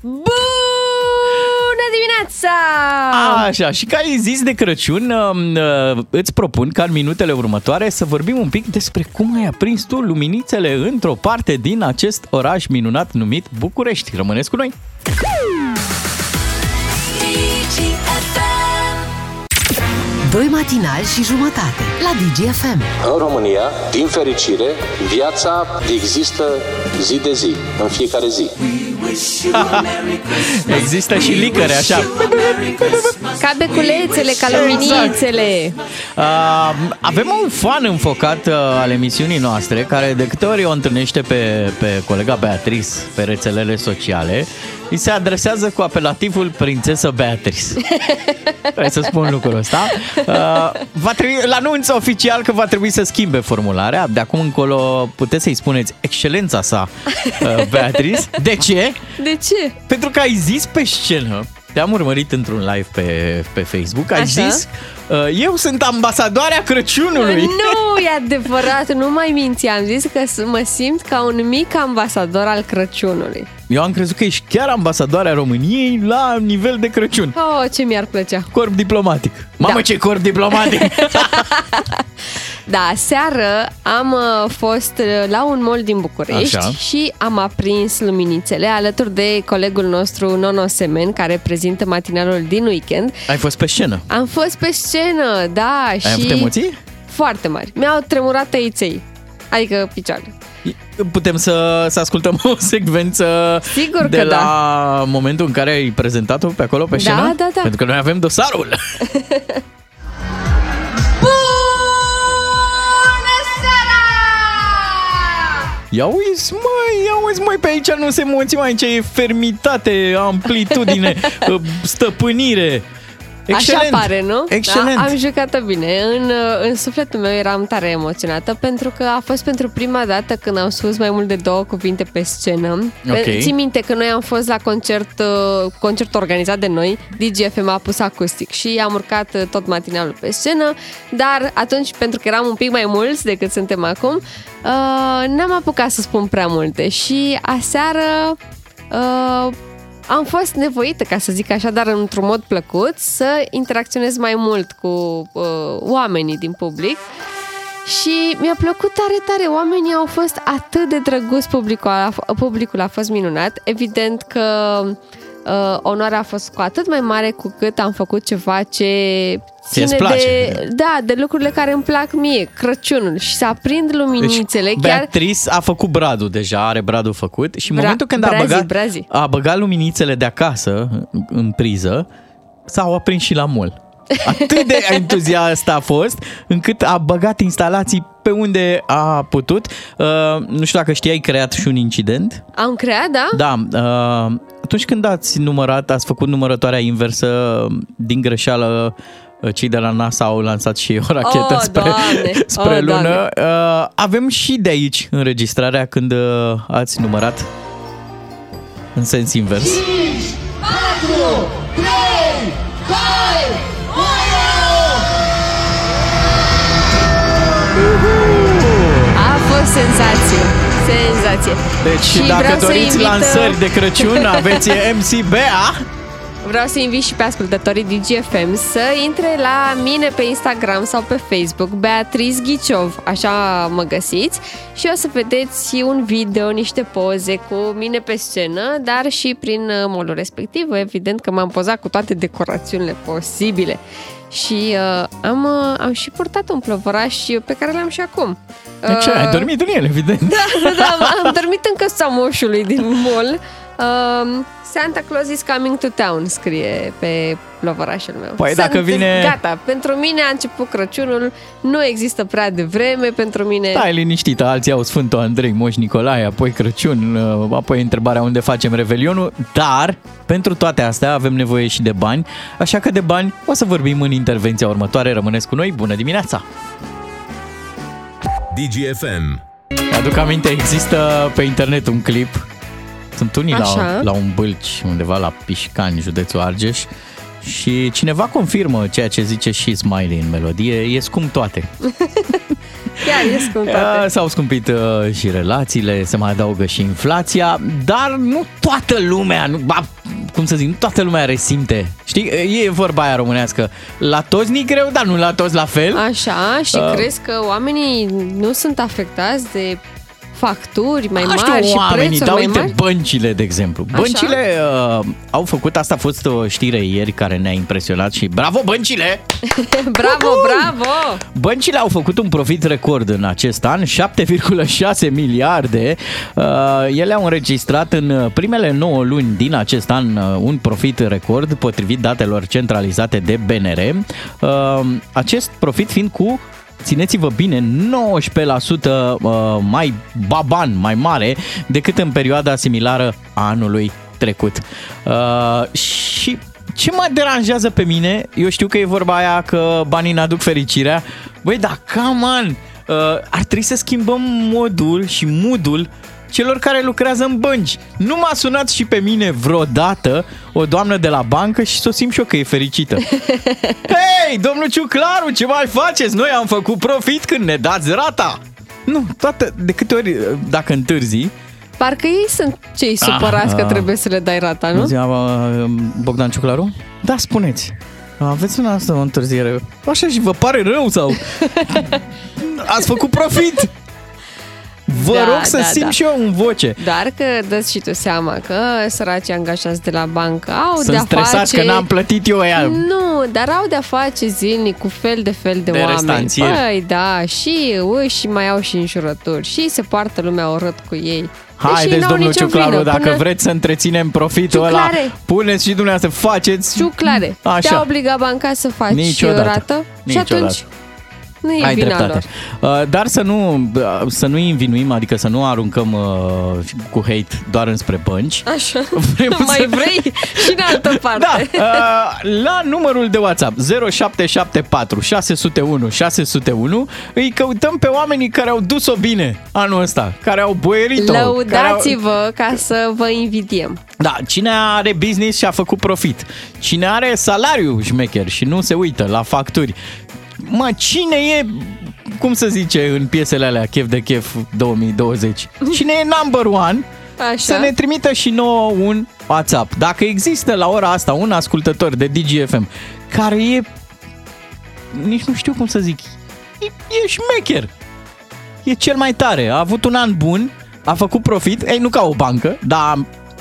Bună dimineața! Așa, și ca ai zis de Crăciun, uh, uh, îți propun ca în minutele următoare să vorbim un pic despre cum ai aprins tu luminițele într-o parte din acest oraș minunat numit București. Rămâneți cu noi! Doi matinali și jumătate la DGFM. În România, din fericire, viața există zi de zi, în fiecare zi. Există și licăre, așa. Ca beculețele, ca luminițele. Uh, avem un fan înfocat uh, al emisiunii noastre care de câte ori o întâlnește pe, pe colega Beatrice pe rețelele sociale, îi se adresează cu apelativul prințesă Beatrice. Trebuie să spun lucrul ăsta. Uh, va trebui, îl anunț oficial că va trebui să schimbe formularea. De acum încolo puteți să-i spuneți excelența sa, uh, Beatrice. De ce? De ce? Pentru că ai zis pe scenă, te-am urmărit într-un live pe, pe Facebook, ai Așa. zis, uh, eu sunt ambasadoarea Crăciunului. Nu, e adevărat, nu mai minți. Am zis că s- mă simt ca un mic ambasador al Crăciunului. Eu am crezut că ești chiar ambasadoarea României la nivel de Crăciun. Oh, ce mi-ar plăcea. Corp diplomatic. Mamă, Da. ce corp diplomatic! Da, seară am uh, fost uh, la un mall din București Așa. și am aprins luminițele alături de colegul nostru Nono Semen, care prezintă matinalul din weekend. ai fost pe scenă. Am fost pe scenă, da, Ai și... avut emoții? Foarte mari. Mi-au tremurat tăiței, adică picioarele. Putem să, să ascultăm o secvență Sigur de că la da. momentul în care ai prezentat-o pe acolo pe Da, scenă? da, da. Pentru că noi avem dosarul. Ia uiți, măi, ia uiți, măi, pe aici nu se emoții, mai aici e fermitate, amplitudine, stăpânire. Excelent. Așa pare, nu? Excelent. Da, am jucat bine. În, în sufletul meu eram tare emoționată pentru că a fost pentru prima dată când am spus mai mult de două cuvinte pe scenă. Ok. Țin minte că noi am fost la concert, uh, concert organizat de noi, DGFM a pus acustic și am urcat uh, tot matinalul pe scenă, dar atunci, pentru că eram un pic mai mulți decât suntem acum, uh, n-am apucat să spun prea multe și aseară uh, am fost nevoită, ca să zic așa, dar într-un mod plăcut, să interacționez mai mult cu uh, oamenii din public. Și mi-a plăcut tare, tare. Oamenii au fost atât de drăguți, publicul a, publicul a fost minunat. Evident că uh, onoarea a fost cu atât mai mare cu cât am făcut ceva ce Ție-ți ține place. de, da, de lucrurile care îmi plac mie, Crăciunul și să aprind luminițele, Deci, chiar Beatrice a făcut bradul deja, are bradul făcut și în Bra- momentul când a brazi, băgat, brazi. a băgat luminițele de acasă în priză, s-au aprins și la mall. Atât de entuziast a fost, încât a băgat instalații pe unde a putut. Uh, nu știu dacă știai, ai creat și un incident. am creat, da? Da, uh, atunci când ați numărat, ați făcut numărătoarea inversă din greșeală, uh, cei de la NASA au lansat și o rachetă Oh, spre, Doamne! spre Oh, lună. Doamne! Uh, avem și de aici înregistrarea când uh, ați numărat în sens invers. 4, 3, 2, 1! A fost senzație. Senzație. Deci Și dacă vreau să doriți invit, uh, lansări de Crăciun, aveți MC Bea. Vreau să invit și pe ascultătorii DGFM să intre la mine pe Instagram sau pe Facebook, Beatriz Ghiciov, așa mă găsiți, și o să vedeți un video, niște poze cu mine pe scenă, dar și prin uh, molul respectiv. Evident că m-am pozat cu toate decorațiunile posibile. Și uh, am, uh, am și purtat un plovăraș pe care l-am și acum. Deci Uh, ai dormit în el, evident. da, da, am, am dormit în căsuța moșului din mall. Um, Santa Claus is coming to town, scrie pe plovărașul meu. Păi dacă Sunt- vine- Gata, pentru mine a început Crăciunul, nu există prea devreme, pentru mine... Stai liniștită, alții au Sfântul Andrei, Moș Nicolae, apoi Crăciun, uh, apoi întrebarea unde facem Revelionul, dar pentru toate astea avem nevoie și de bani, așa că de bani o să vorbim în intervenția următoare. Rămâneți cu noi, bună dimineața! DGFM. Aduc aminte, există pe internet un clip, sunt unii la, Așa. la un bâlci undeva la Pișcani, județul Argeș, și cineva confirmă ceea ce zice și Smiley în melodie, e scump toate. Chiar e scump Uh, toate. S-au scumpit uh, și relațiile, se mai adaugă și inflația, dar nu toată lumea, nu, ba, cum să zic, nu toată lumea resimte. Știi, e vorba aia românească, la toți ni greu, dar nu la toți la fel. Așa, și Uh. crezi că oamenii nu sunt afectați de facturi mai Nu mari știu și oamenii, prețuri dar mai uite, mari? băncile, de exemplu. Așa. Băncile uh, au făcut, asta a fost o știre ieri care ne-a impresionat și bravo băncile! bravo, bravo! Băncile au făcut un profit record în acest an, 7,6 miliarde. Uh, Ele au înregistrat în primele 9 luni din acest an uh, un profit record potrivit datelor centralizate de BNR. Uh, Acest profit fiind cu țineți-vă bine, 19% uh, mai baban, mai mare decât în perioada similară a anului trecut. Uh, și ce mă deranjează pe mine, eu știu că e vorba aia că banii ne aduc fericirea, băi, da, come on, uh, ar trebui să schimbăm modul și moodul celor care lucrează în bănci. Nu m-a sunat și pe mine vreodată o doamnă de la bancă și să o simt și eu că e fericită. Hei, domnul Ciuclaru, ce mai faceți? Noi am făcut profit când ne dați rata. Nu, toată, de câte ori, dacă întârzi, Parcă ei sunt cei supărați Ah, că ah. trebuie să le dai rata, nu? Bună ziua, uh, Bogdan Ciuclaru? Da, spuneți. Aveți în asta o întârziere. Așa și vă pare rău sau... Ați făcut profit! Vă Da, rog să da, simt da. și eu în voce. Dar că dă-ți și tu seama că săracii angajați de la bancă au Sunt de-a stresați face... că n-am plătit eu ea. Nu, dar au de-a face zilnic cu fel de fel de, De oameni. restanțieri. Păi da, și și mai au și înjurături și se poartă lumea urât cu ei. Deși Haideți, n-au domnul nicio Ciuclaru, vină, dacă până... vreți să întreținem profitul ăla, Ciuclare. puneți și dumneavoastră, faceți... Ciuclare, te-a Așa. obligat banca să faci Niciodată. rată Niciodată. și atunci nu e Ai vina dreptate. lor. Uh, Dar să nu, uh, să nu învinuim, adică să nu aruncăm uh, cu hate doar înspre bănci. Așa, Vrem mai să- vrei și în altă parte. Da, uh, la numărul de WhatsApp 0774 601 601 îi căutăm pe oamenii care au dus-o bine anul ăsta, care au boierit-o. care au... Lăudați-vă ca să vă invidiem. Da, cine are business și a făcut profit, cine are salariu șmecher și nu se uită la facturi, mă, cine e, cum să zice în piesele alea, chef de chef 2020, cine e number one Așa. să ne trimită și nouă un WhatsApp. Dacă există la ora asta un ascultător de DGFM care e, nici nu știu cum să zic, e, e șmecher, e cel mai tare, a avut un an bun, a făcut profit, ei, nu ca o bancă, dar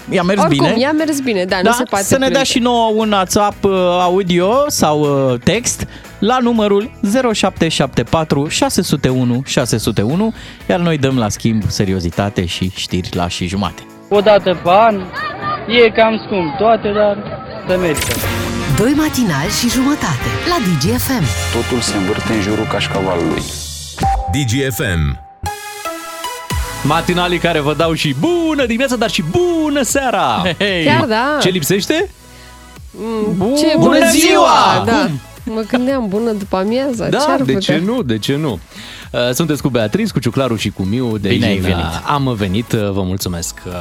i-a mers Oricum, bine. i-a mers bine, da, nu Da, se poate să ne dea plânge. și nouă un WhatsApp uh, audio sau uh, text la numărul 0774 601 601, iar noi dăm la schimb seriozitate și știri la și jumate. O dată pe an, e cam scump toate, dar se merită. Doi matinali și jumătate la DGFM. Totul se învârte în jurul cașcavalului. DGFM. Matinalii care vă dau și bună dimineața, dar și bună seara! Hey. Chiar da. Ce lipsește? Mm, Ce Bună ziua! Da. Cum? Mă gândeam bună după amiază. Da, Ce-ar de putea? ce nu? De ce nu? Uh, Sunteți cu Beatriz, cu Ciuclaru și cu Miu. De Bine ai aici, venit. uh, Am venit, uh, vă mulțumesc. Uh,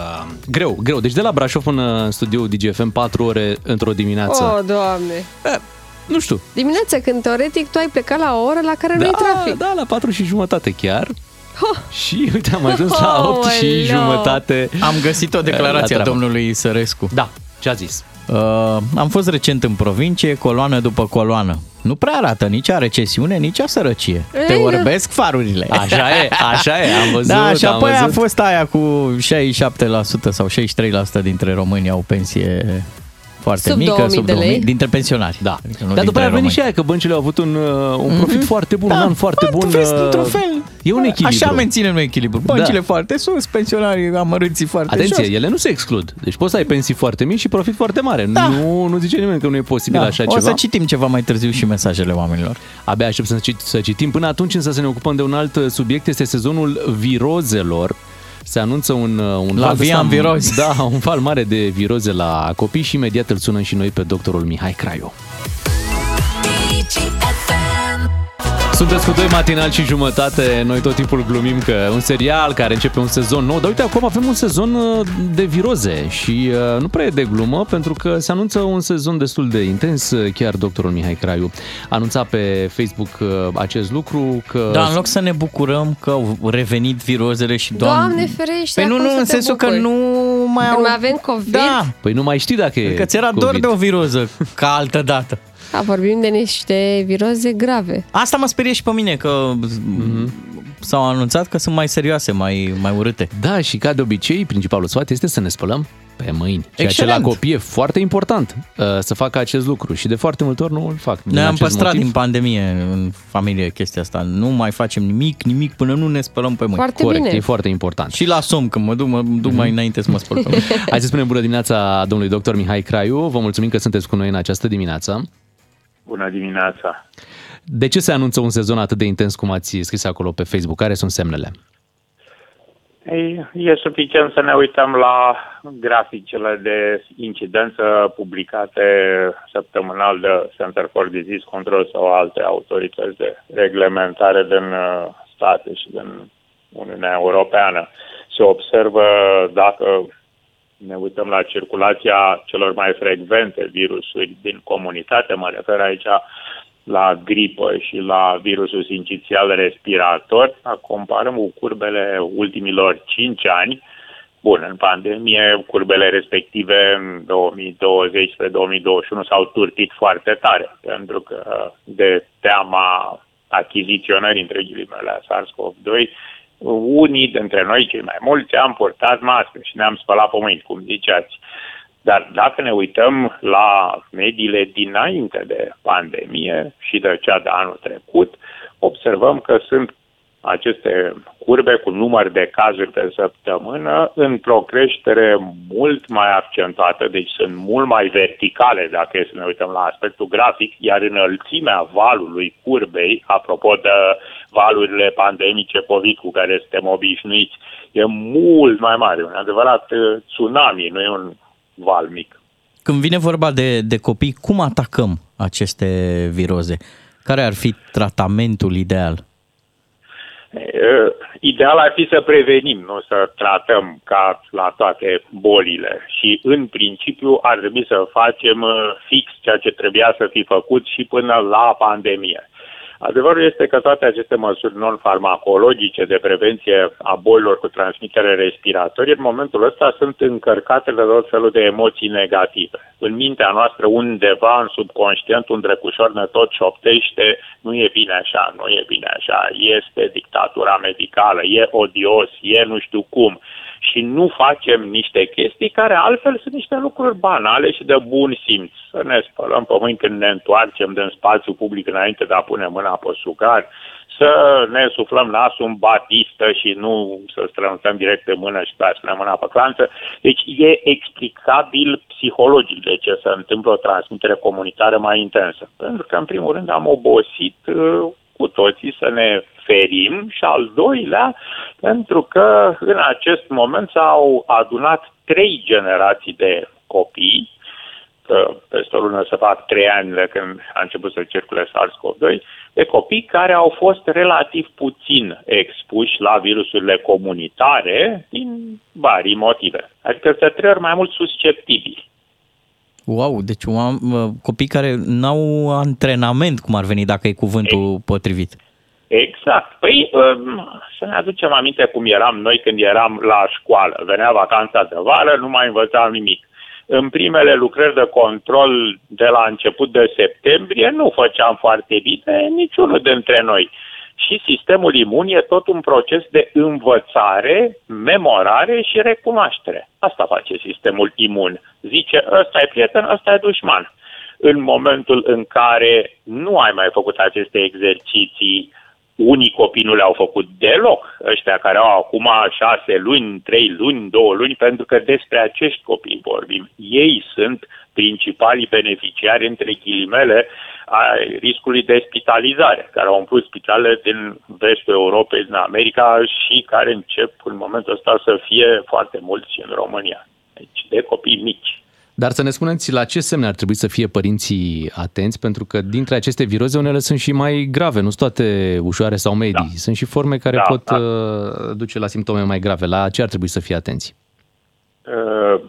Greu, greu. Deci de la Brașov până în studio DGFM 4 ore într-o dimineață. Oh, doamne. Nu știu. Dimineața, când teoretic tu ai plecat la o oră la care nu e Da, trafic. da, la 4 și jumătate chiar. Și uite, am ajuns Oh, la 8 și Aoleu. jumătate. Am găsit o declarație La a treabă. domnului Sărescu. Da, ce a zis? Uh, am fost recent în provincie, coloană după coloană. Nu prea arată nici a recesiune, nici a sărăcie. Ei, Te da. orbesc farurile. Așa e, așa e, am văzut, Da, și am apoi a văzut. fost aia cu 67% sau 63% dintre români au pensie foarte Sub mică, 2000 sub de lei. 2000, dintre pensionari. Da. Adică nu Dar după dintre aia a venit români. și aia că băncile au avut un, uh, un profit foarte bun, un an foarte Bă, bun. tu vezi, uh, într-un fel. E un echilibru. Așa menținem noi echilibru. Băncile Da. foarte sus, pensionarii amărâții foarte Atenție, jos. ele nu se exclud. Deci poți să ai pensii foarte mici și profit foarte mare. Da. Nu, nu zice nimeni că nu e posibil Da, așa o ceva. să citim ceva mai târziu și mesajele oamenilor. Abia aștept să, cit- să citim. Până atunci însă să ne ocupăm de un alt uh, subiect. Este sezonul virozelor. Se anunță un, uh, un La val via ăsta- în virozi. Da, un val mare de viroze la copii și imediat îl sunăm și noi pe doctorul Mihai Craiu. Sunteți cu doi matinal și jumătate, noi tot timpul glumim că un serial care începe un sezon nou, dar uite, acum avem un sezon uh, de viroze și uh, nu prea e de glumă pentru că se anunță un sezon destul de intens, uh, chiar doctorul Mihai Craiu anunța pe Facebook uh, acest lucru că... Dar în loc să ne bucurăm că au revenit virozele și doamne... Doamne ferește, Păi nu, acum nu, să în te sensul că bucuri. nu mai Când au... mai avem COVID, Da, Păi nu mai știi dacă e că ți era dor COVID. de o viroză ca altă dată. Da, vorbim de niște viroze grave. Asta mă sperie și pe mine, că Mhm. s-au anunțat că sunt mai serioase, mai, mai urâte. Da, și ca de obicei, principalul sfat este să ne spălăm pe mâini. Ceea Excelent. ce la copii e foarte important uh, să facă acest lucru și de foarte multe ori nu îl fac. Din Noi am acest păstrat motiv. din pandemie în familie chestia asta. Nu mai facem nimic, nimic până nu ne spălăm pe mâini. Foarte Corect, bine. e foarte important. Și la somn, când mă duc, mă duc mai înainte să mă spăl pe mâini. Hai să spunem bună dimineața domnului doctor Mihai Craiu. Vă mulțumim că sunteți cu noi în această dimineață. Bună dimineața! De ce se anunță un sezon atât de intens cum ați scris acolo pe Facebook? Care sunt semnele? Ei, e suficient să ne uităm la graficele de incidență publicate săptămânal de Center for Disease Control sau alte autorități de reglementare din uh, state și din Uniunea Europeană. Se observă dacă ne uităm la circulația celor mai frecvente virusuri din comunitate, mă refer aici la gripă și la virusul sincițial respirator, dacă comparăm cu curbele ultimilor 5 ani, Bun, în pandemie, curbele respective în 2020 spre 2021 s-au turtit foarte tare, pentru că de teama achiziționării, între ghilimele, a SARS-CoV-2, unii dintre noi, cei mai mulți, am purtat mască și ne-am spălat pe mâini, cum ziceați. Dar dacă ne uităm la mediile dinainte de pandemie și de cea de anul trecut, observăm că sunt aceste curbe cu număr de cazuri pe săptămână într-o creștere mult mai accentuată, deci sunt mult mai verticale dacă e să ne uităm la aspectul grafic, iar înălțimea valului curbei, apropo de valurile pandemice COVID cu care suntem obișnuiți, e mult mai mare, un adevărat uh, tsunami, nu e un val mic. Când vine vorba de, de copii, cum atacăm aceste viroze? Care ar fi tratamentul ideal? Uh, Ideal ar fi să prevenim, nu să tratăm ca la toate bolile și în principiu ar trebui să facem uh, fix ceea ce trebuia să fi făcut și până la pandemie. Adevărul este că toate aceste măsuri non-farmacologice de prevenție a bolilor cu transmitere respiratorie, în momentul ăsta sunt încărcate de tot felul de emoții negative. În mintea noastră, undeva în subconștient, un drecușor ne tot șoptește, nu e bine așa, nu e bine așa, este dictatura medicală, e odios, e nu știu cum și nu facem niște chestii care altfel sunt niște lucruri banale și de bun simț. Să ne spălăm pe mâini când ne întoarcem din spațiu public înainte de a pune mâna pe sucar, să ne suflăm nasul în batistă și nu să strănutăm direct în mână și pe să ne mâna pe clanță. Deci e explicabil psihologic de ce se întâmplă o transmitere comunitară mai intensă. Pentru că, în primul rând, am obosit uh, cu toții să ne ferim și al doilea, pentru că în acest moment s-au adunat trei generații de copii, că peste o lună să fac trei ani de când a început să circule SARS-CoV-2, de copii care au fost relativ puțin expuși la virusurile comunitare din vari motive. Adică să trei ori mai mult susceptibili. Wow, deci am, copii care n-au antrenament, cum ar veni, dacă e cuvântul e, potrivit. Exact. Păi um, să ne aducem aminte cum eram noi când eram la școală. Venea vacanța de vară, nu mai învățam nimic. În primele lucrări de control de la început de septembrie nu făceam foarte bine niciunul dintre noi. Și sistemul imun e tot un proces de învățare, memorare și recunoaștere. Asta face sistemul imun. Zice, ăsta e prieten, ăsta e dușman. În momentul în care nu ai mai făcut aceste exerciții unii copii nu le-au făcut deloc, ăștia care au acum șase luni, trei luni, două luni, pentru că despre acești copii vorbim. Ei sunt principalii beneficiari, între ghilimele, a riscului de spitalizare, care au umplut spitalele din vestul Europei, din America și care încep în momentul ăsta să fie foarte mulți în România. Deci de copii mici. Dar să ne spuneți la ce semne ar trebui să fie părinții atenți, pentru că dintre aceste viroze unele sunt și mai grave, nu sunt toate ușoare sau medii. Da. Sunt și forme care da, pot da. Uh, duce la simptome mai grave. La ce ar trebui să fie atenți? Uh,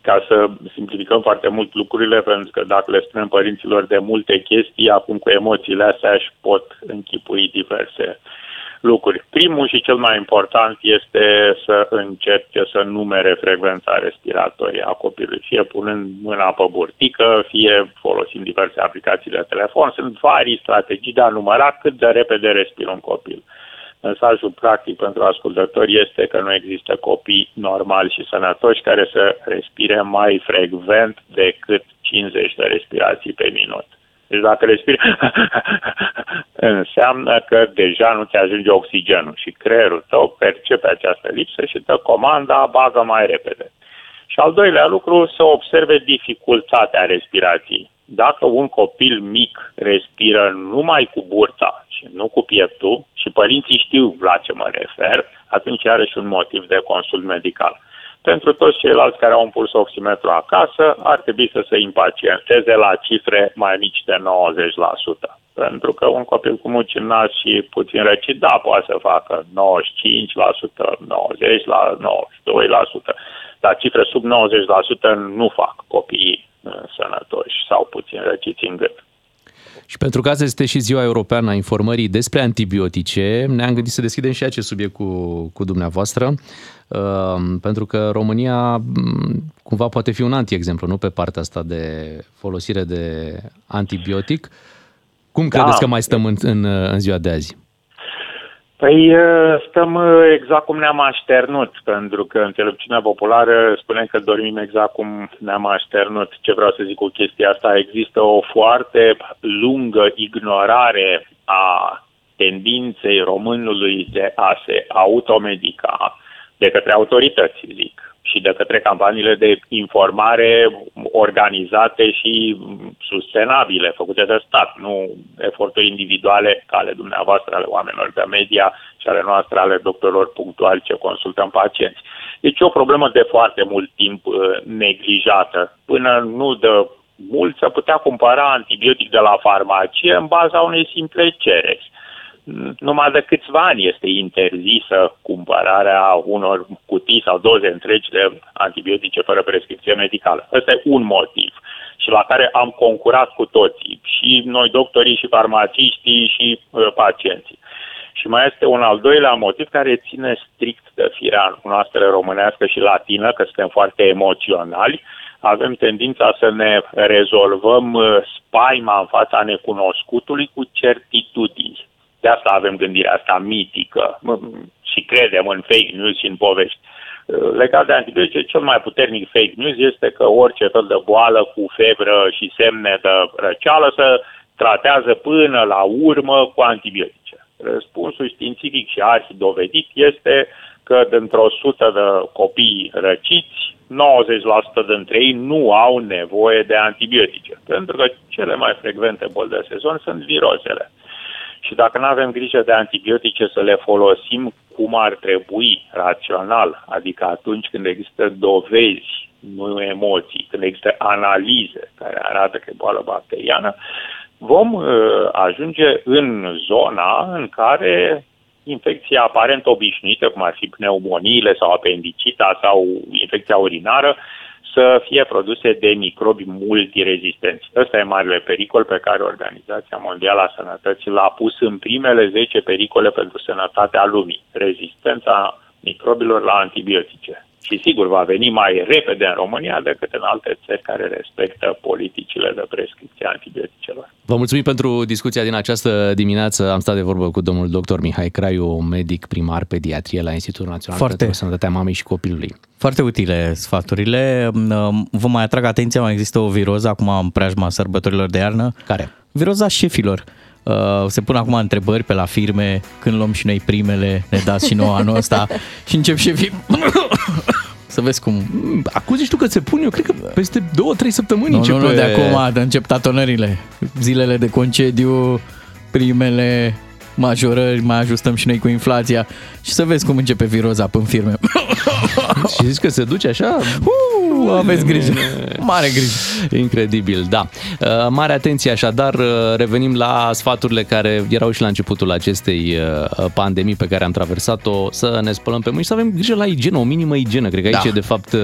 ca să simplificăm foarte mult lucrurile, pentru că dacă le spunem părinților de multe chestii, acum cu emoțiile astea își pot închipui diverse uh, lucruri. Primul și cel mai important este să încerce să numere frecvența respiratorie a copilului, fie punând mâna pe burtică, fie folosind diverse aplicații de telefon. Sunt vari strategii de a număra cât de repede respiră un copil. Mesajul practic pentru ascultători este că nu există copii normali și sănătoși care să respire mai frecvent decât 50 de respirații pe minut. Deci dacă respiri, înseamnă că deja nu ți ajunge oxigenul și creierul tău percepe această lipsă și dă comanda, bagă mai repede. Și al doilea lucru, să observe dificultatea respirației. Dacă un copil mic respiră numai cu burta și nu cu pieptul, și părinții știu la ce mă refer, atunci are și un motiv de consult medical. Pentru toți ceilalți care au un puls oximetru acasă, ar trebui să se impacienteze la cifre mai mici de 90%. Pentru că un copil cu muci în nas și puțin răcit, da, poate să facă 95%, 90%, la 92%, dar cifre sub 90% nu fac copiii uh, sănătoși sau puțin răciți în gât. Și pentru că azi este și ziua europeană a informării despre antibiotice, ne-am gândit să deschidem și acest subiect cu, cu dumneavoastră, uh, pentru că România mm, cumva poate fi un anti-exemplu, nu pe partea asta de folosire de antibiotic. Cum da. credeți că mai stăm în, în, în ziua de azi? Păi stăm exact cum ne-am așternut, pentru că înțelepciunea populară spune că dormim exact cum ne-am așternut. Ce vreau să zic cu chestia asta? Există o foarte lungă ignorare a tendinței românului de a se automedica de către autorități, zic și de către campaniile de informare organizate și sustenabile, făcute de stat, nu eforturi individuale ca ale dumneavoastră, ale oamenilor de media și ale noastre, ale doctorilor punctuali ce consultăm pacienți. Deci e o problemă de foarte mult timp uh, neglijată. Până nu de mult să putea cumpăra antibiotic de la farmacie în baza unei simple cereri numai de câțiva ani este interzisă cumpărarea unor cutii sau doze întregi de antibiotice fără prescripție medicală. Ăsta e un motiv. și la care am concurat cu toții, și noi doctorii, și farmaciștii, și uh, pacienții. Și mai este un al doilea motiv care ține strict de firea noastră românească și latină, că suntem foarte emoționali, avem tendința să ne rezolvăm uh, spaima în fața necunoscutului cu certitudini. De asta avem gândirea asta mitică și credem în fake news și în povești. Uh, Legat de antibiotice, cel mai puternic fake news este că orice fel de boală cu febră și semne de răceală să tratează până la urmă cu antibiotice. Răspunsul științific și arhidovedit este că dintr-o sută de copii răciți, 90% dintre ei nu au nevoie de antibiotice, pentru că cele mai frecvente boli de sezon sunt virozele. Și dacă nu avem grijă de antibiotice să le folosim cum ar trebui, rațional, adică atunci când există dovezi, nu emoții, când există analize care arată că e boală bacteriană, vom uh, ajunge în zona în care infecția aparent obișnuită, cum ar fi pneumoniile sau apendicita sau infecția urinară, să fie produse de microbi multirezistenți. Ăsta e marele pericol pe care Organizația Mondială a Sănătății l-a pus în primele 10 pericole pentru sănătatea lumii. Rezistența microbilor la antibiotice. Și sigur va veni mai repede în România decât în alte țări care respectă politicile de prescripție a antibioticelor. Vă mulțumim pentru discuția din această dimineață. Am stat de vorbă cu domnul dr. Mihai Craiu, medic primar pediatrie la Institutul Național Foarte. pentru Sănătatea Mamei și Copilului. Foarte utile sfaturile. Vă mai atrag atenția, mai există o viroză acum în preajma sărbătorilor de iarnă. Care? Viroza șefilor. Uh, Se pun acum întrebări pe la firme, când luăm și noi primele, ne dați și nouă anul ăsta și încep șefii să vezi cum... Acum zici tu că se pun, eu cred că peste două, trei săptămâni Nu, începe... nu, nu, de acum de încep tatonările. Zilele de concediu, primele majorări, mai ajustăm și noi cu inflația și să vezi cum începe viroza pe în firme. Și zici că se duce așa? Uh, aveți grijă. Mare grijă. Incredibil, da. Uh, Mare atenție așadar, uh, revenim la sfaturile care erau și la începutul acestei uh, pandemii pe care am traversat-o, să ne spălăm pe mâini și să avem grijă la igienă, o minimă igienă. Cred că aici Da. e de fapt uh,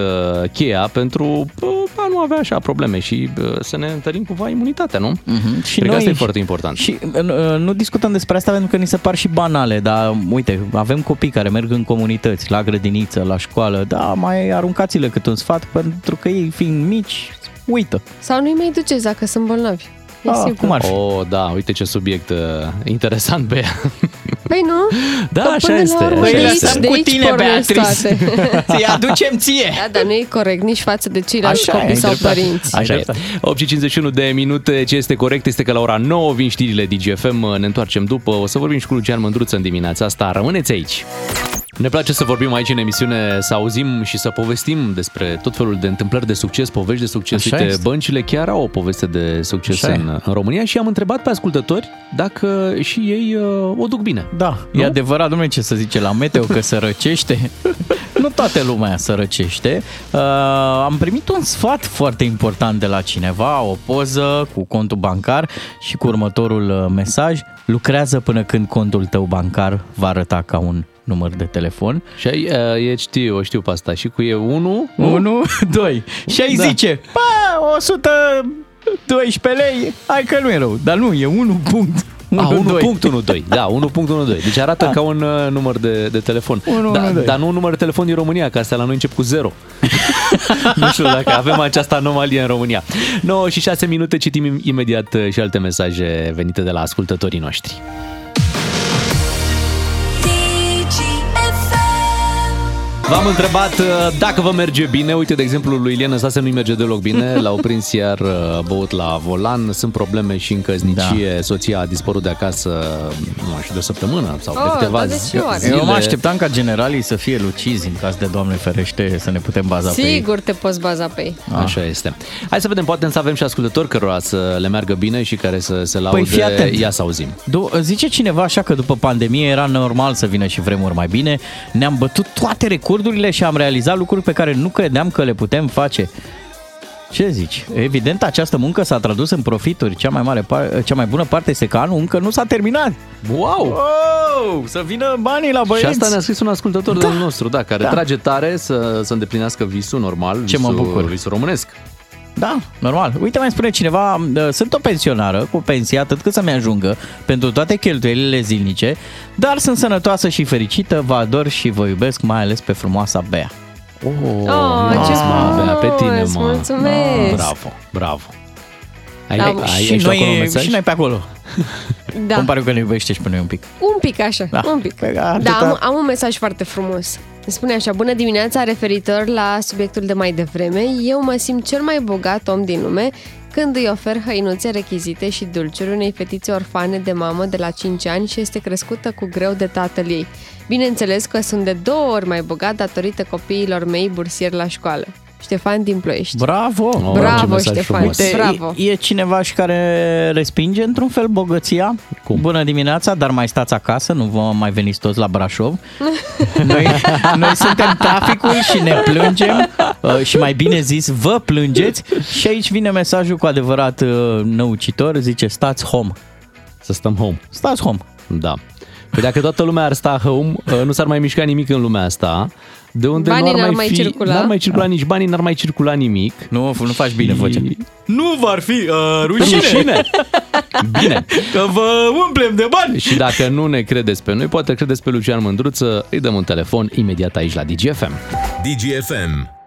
cheia pentru uh, a nu avea așa probleme și uh, să ne întărim cumva imunitatea, nu? Mhm. Și Cred că noi- asta e foarte important. Și uh, nu discutăm despre asta pentru că ni se par și banale, dar uite, avem copii care merg în comunități, la grădiniță, la școală, da, mai aruncați-le cât un sfat pentru că ei fiind mici, uită. Sau nu-i mai duceți dacă sunt bolnavi. E Ah, simplu. cum ar fi? Oh, da, uite ce subiect uh, interesant pe ea. Păi nu? Da, Că așa până la este, urmă așa de aici- este. de Cu aici tine, pornesc Beatrice. toate. Ți aducem ție. Da, dar nu e corect nici față de ceilalți Așa e, copii sau dreptate. părinți. Așa e. 8 și 51 de minute. Ce este corect este că la ora 9 vin știrile DGFM. Ne întoarcem după. O să vorbim și cu Lucian Mândruță în dimineața asta. Rămâneți aici. Ne place să vorbim aici în emisiune, să auzim și să povestim despre tot felul de întâmplări de succes, povești de succes. Așa Uite, este. băncile chiar au o poveste de succes Așa e. în, în România și am întrebat pe ascultători dacă și ei uh, o duc bine. Da, Nu? e adevărat, domnule, ce să zice la meteo, că se răcește. nu toată lumea se răcește. Uh, am primit un sfat foarte important de la cineva, o poză cu contul bancar și cu următorul uh, mesaj. Lucrează până când contul tău bancar va arăta ca un număr de telefon. Și ai, uh, e, știu, o știu pe asta. Și cu e 1, 1, 2. Și ai Da. zice, bă, 112 lei, hai că nu e rău, dar nu, e 1 punct. A, 1, 1.12, da, 1.12. Deci arată Da. ca un uh, număr de, de telefon. 112. Da, dar nu un număr de telefon din România, că astea la noi încep cu 0. nu știu dacă avem această anomalie în România. 9 și 6 minute, citim im- imediat uh, și alte mesaje venite de la ascultătorii noștri. V-am întrebat uh, dacă vă merge bine. Uite, de exemplu, lui Ilian Stase nu-i merge deloc bine. L-au prins iar uh, băut la volan. Sunt probleme și în căsnicie. Da. Soția a dispărut de acasă, nu mai știu, de o săptămână sau de Oh, câteva dar de ce zi- oare? zile. Eu mă așteptam ca generalii să fie lucizi în caz de Doamne ferește să ne putem baza pe ei. Sigur te poți baza pe ei. Așa este. Hai să vedem, poate să avem și ascultători cărora să le meargă bine și care să se laude. Păi fii atent. Ia să auzim. Do- zice cineva așa că după pandemie era normal să vină și vremuri mai bine. Ne-am bătut toate recordurile și am realizat lucruri pe care nu credeam că le putem face. Ce zici? Evident, această muncă s-a tradus în profituri. Cea mai, mare par- cea mai bună parte este că anul încă nu s-a terminat. Wow! wow! Să vină banii la băieți! Și asta ne-a scris un ascultător Da. de nostru, da, care Da. trage tare să, să îndeplinească visul normal, Ce mă visul, bucur. visul românesc. Da, normal. Uite, mai spune cineva, uh, sunt o pensionară cu pensie atât cât să-mi ajungă pentru toate cheltuielile zilnice, dar sunt sănătoasă și fericită, vă ador și vă iubesc, mai ales pe frumoasa Bea. Oh, Oh, ce frumos! Bea, pe tine, mă. Mulțumesc! Bravo, bravo. Ai, Da, ai, mă. ai, și, ai și tu acolo un noi, mesaj? și noi pe acolo. Da. Îmi pare că ne iubește și pe noi un pic. Un pic așa, Da. un pic. Păi, Da, atâta- am, am un mesaj foarte frumos. Îmi spune așa, bună dimineața, referitor la subiectul de mai devreme. Eu mă simt cel mai bogat om din lume când îi ofer hăinuțe, rechizite și dulciuri unei fetițe orfane de mamă de la 5 ani și este crescută cu greu de tatăl ei. Bineînțeles că sunt de două ori mai bogat datorită copiilor mei bursieri la școală. Ștefan din Ploiești. Bravo! Oh, Bravo, ce mesaj Ștefan, frumos. Uite, bravo. e, e cineva și care respinge într-un fel bogăția. Cum? Bună dimineața, dar mai stați acasă, nu vă mai veniți toți la Brașov. Noi, noi suntem traficul și ne plângem uh, și mai bine zis, vă plângeți și aici vine mesajul cu adevărat uh, năucitor, zice stați home. Să stăm home. Stați home. Da. Păi dacă toată lumea ar sta home, uh, nu s-ar mai mișca nimic în lumea asta, de unde Banii nu ar n-ar mai, mai fi, circula. N-ar mai circula nici banii, n-ar mai circula nimic. Nu, nu faci bine vocea. Nu v-ar fi uh, Rușine! Bine. că vă umplem de bani. Și dacă nu ne credeți pe noi, poate credeți pe Lucian Mândruță, îi dăm un telefon imediat aici la DGFM. DGFM.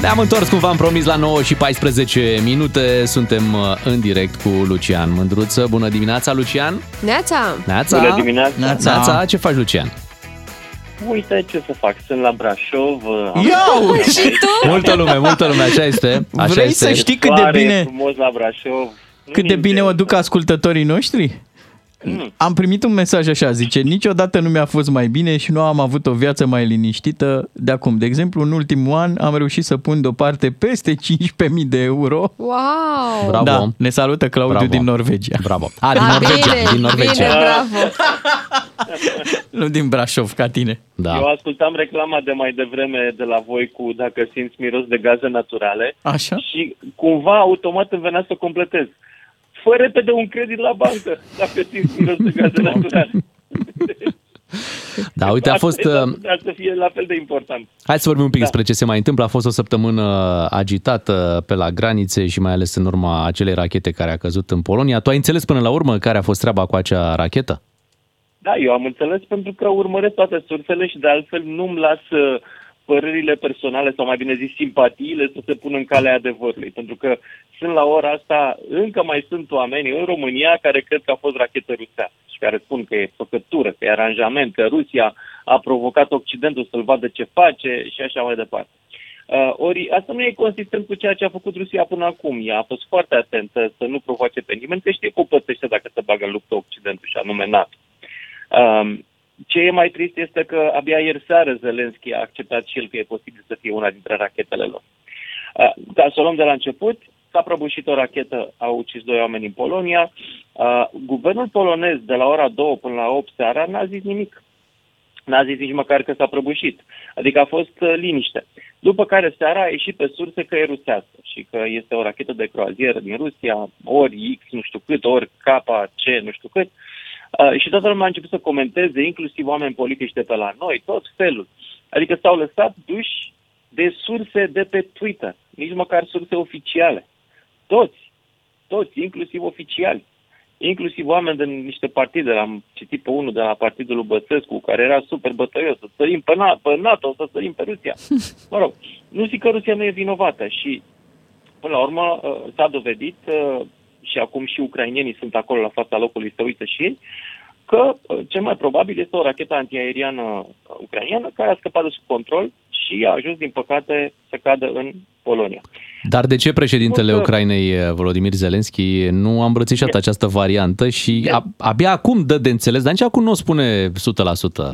Ne-am întors cum v-am promis la 9 și 14 minute. Suntem uh, în direct cu Lucian Mândruță. Bună dimineața, Lucian! Neața! Neața! Bună dimineața! Neața. Neața, ce faci, Lucian? Uite ce să fac, sunt la Brașov. am- Ia uite! Și tu? Multă lume, multă lume, așa este. Așa Vrei este. să știi cât de Soare, bine, frumos la Brașov. cât de bine o duc ascultătorii noștri? Am primit un mesaj așa, zice, niciodată nu mi-a fost mai bine și nu am avut o viață mai liniștită de acum. De exemplu, în ultimul an am reușit să pun deoparte peste 15.000 de euro. Wow! Bravo. Da, ne salută Claudiu Bravo. din Norvegia. Bravo. A, din A, Norvegia. bine, din Norvegia. bine, bravo! Nu din Brașov, ca tine. Da. Eu ascultam reclama de mai devreme de la voi cu dacă simți miros de gaze naturale Așa? și cumva automat îmi venea să completez. Fă repede un credit la bancă dacă simți miros de gaze naturale. Da, uite, a fost... Asta uh, ar să fie la fel de important. Hai să vorbim un pic Da. despre ce se mai întâmplă. A fost o săptămână agitată pe la granițe și mai ales în urma acelei rachete care a căzut în Polonia. Tu ai înțeles până la urmă care a fost treaba cu acea rachetă? Da, eu am înțeles pentru că urmăresc toate sursele și de altfel nu-mi las uh, părerile personale sau mai bine zis simpatiile să se pună în calea adevărului. Pentru că sunt la ora asta, încă mai sunt oameni în România care cred că a fost rachetă rusească și care spun că e făcătură, că e aranjament, că Rusia a provocat Occidentul să-l vadă ce face și așa mai departe. Uh, ori asta nu e consistent cu ceea ce a făcut Rusia până acum. Ea a fost foarte atentă să nu provoace pe nimeni, că știe că o plătește dacă se bagă în luptă Occidentul și anume NATO. Um, ce e mai trist este că abia ieri seară Zelenski a acceptat și el că e posibil să fie una dintre rachetele lor. Uh, ca să o luăm de la început, s-a prăbușit o rachetă, a ucis doi oameni în Polonia. Uh, guvernul polonez de la ora 2 până la 8 seara n-a zis nimic. N-a zis nici măcar că s-a prăbușit. Adică a fost uh, liniște. După care seara a ieșit pe surse că e rusească și că este o rachetă de croazieră din Rusia, ori X nu știu cât, ori KC nu știu cât. Uh, și toată lumea a început să comenteze, inclusiv oameni politici de pe la noi, tot felul. Adică s-au lăsat duși de surse de pe Twitter, nici măcar surse oficiale. Toți, toți, inclusiv oficiali, inclusiv oameni din niște partide, am citit pe unul de la partidul lui Băsescu, care era super bătăios, să sărim pe, Na- pe NATO, să sărim pe Rusia. Mă rog, nu zic că Rusia nu e vinovată și până la urmă uh, s-a dovedit uh, și acum și ucrainienii sunt acolo la fața locului să uită și ei, că uh, cel mai probabil este o rachetă antiaeriană uh, ucraineană care a scăpat de sub control și a ajuns, din păcate, să cadă în Polonia. Dar de ce președintele Spun că- Ucrainei, Volodymyr Zelensky, nu a îmbrățișat această variantă și a, abia acum dă de înțeles, dar nici acum nu o spune 100%.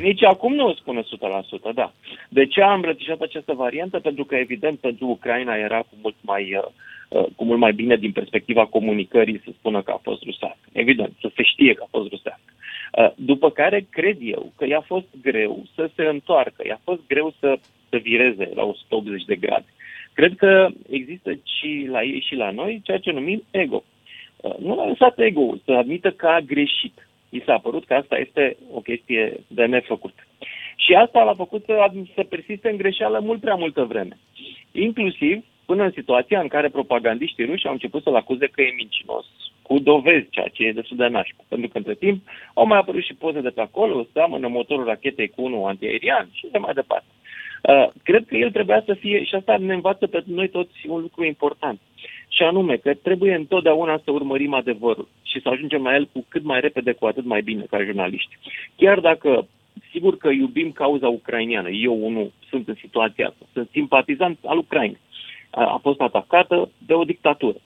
Nici acum nu o spune 100%, da. De ce a îmbrățișat această variantă? Pentru că, evident, pentru Ucraina era cu mult mai, uh, uh, cu mult mai bine din perspectiva comunicării să spună că a fost rusească. Evident, să se știe că a fost rusească. Uh, După care, cred eu că i-a fost greu să se întoarcă, i-a fost greu să, să vireze la 180 de grade. Cred că există și la ei și la noi ceea ce numim ego. Uh, Nu l-a lăsat ego să admită că a greșit. I s-a părut că asta este o chestie de nefăcut. Și asta l-a făcut să, ad- să persiste în greșeală mult prea multă vreme. Inclusiv până în situația în care propagandiștii ruși au început să-l acuze că e mincinos, cu dovezi, ceea ce e destul de nașpa. Pentru că între timp au mai apărut și poze de pe acolo, seamănă motorul rachetei cu unul antiaerian și de mai departe. Uh, cred că el trebuia să fie, și asta ne învață pe noi toți un lucru important, și anume că trebuie întotdeauna să urmărim adevărul și să ajungem la el cu cât mai repede, cu atât mai bine ca jurnaliști. Chiar dacă sigur că iubim cauza ucrainiană, eu unul sunt în situația asta, sunt simpatizant al Ucrainei, a, a fost atacată de o dictatură.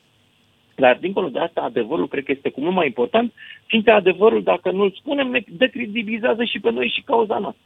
Dar, dincolo de asta, adevărul cred că este cu mult mai important, fiindcă adevărul, dacă nu-l spunem, ne decredibilizează și pe noi și cauza noastră.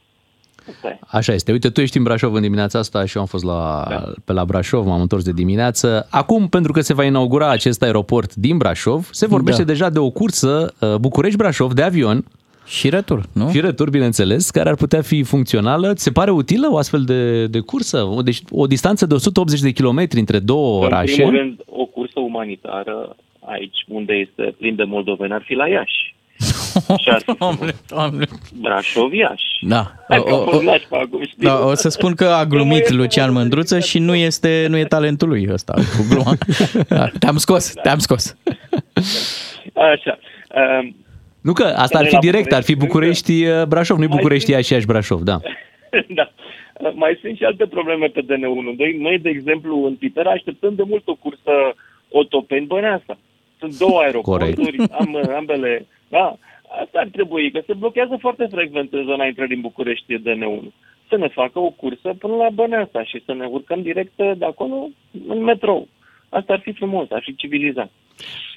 Asta e. Așa este. Uite, tu ești în Brașov în dimineața asta și eu am fost la, da. pe la Brașov, m-am întors de dimineață. Acum, pentru că se va inaugura acest aeroport din Brașov, se vorbește Da. deja de o cursă uh, București-Brașov de avion. Și retur, nu? Și retur, bineînțeles, care ar putea fi funcțională. Ți se pare utilă o astfel de, de cursă? O- Deci o distanță de 180 de kilometri între două În orașe. primul rând, o cursă umanitară aici, unde este plin de moldoveni, ar fi la Iași. Și ar fi Doamne, doamne. Brașov, Iași. Da. Hai O, că am o, fost o, nașpa acum, știi? da, o să spun că a glumit Lucian Mândruță și nu este nu e talentul lui ăsta cu gluma. Da, te-am scos, te-am scos. Așa. Um, Nu că asta ar Noi fi la direct, ar fi București, București-Brașov, nu Mai București, Iași, Iași, Brașov, da. da. Mai sunt și alte probleme pe DN1. Noi, noi de exemplu, în Piterea așteptăm de mult o cursă Otopeni-Băneasa. Sunt două aeroporturi, am, ambele. Da, asta ar trebui, că se blochează foarte frecvent în zona intrării în București DN1. Să ne facă o cursă până la Băneasa și să ne urcăm direct de acolo în metrou. Asta ar fi frumos, ar fi civilizat.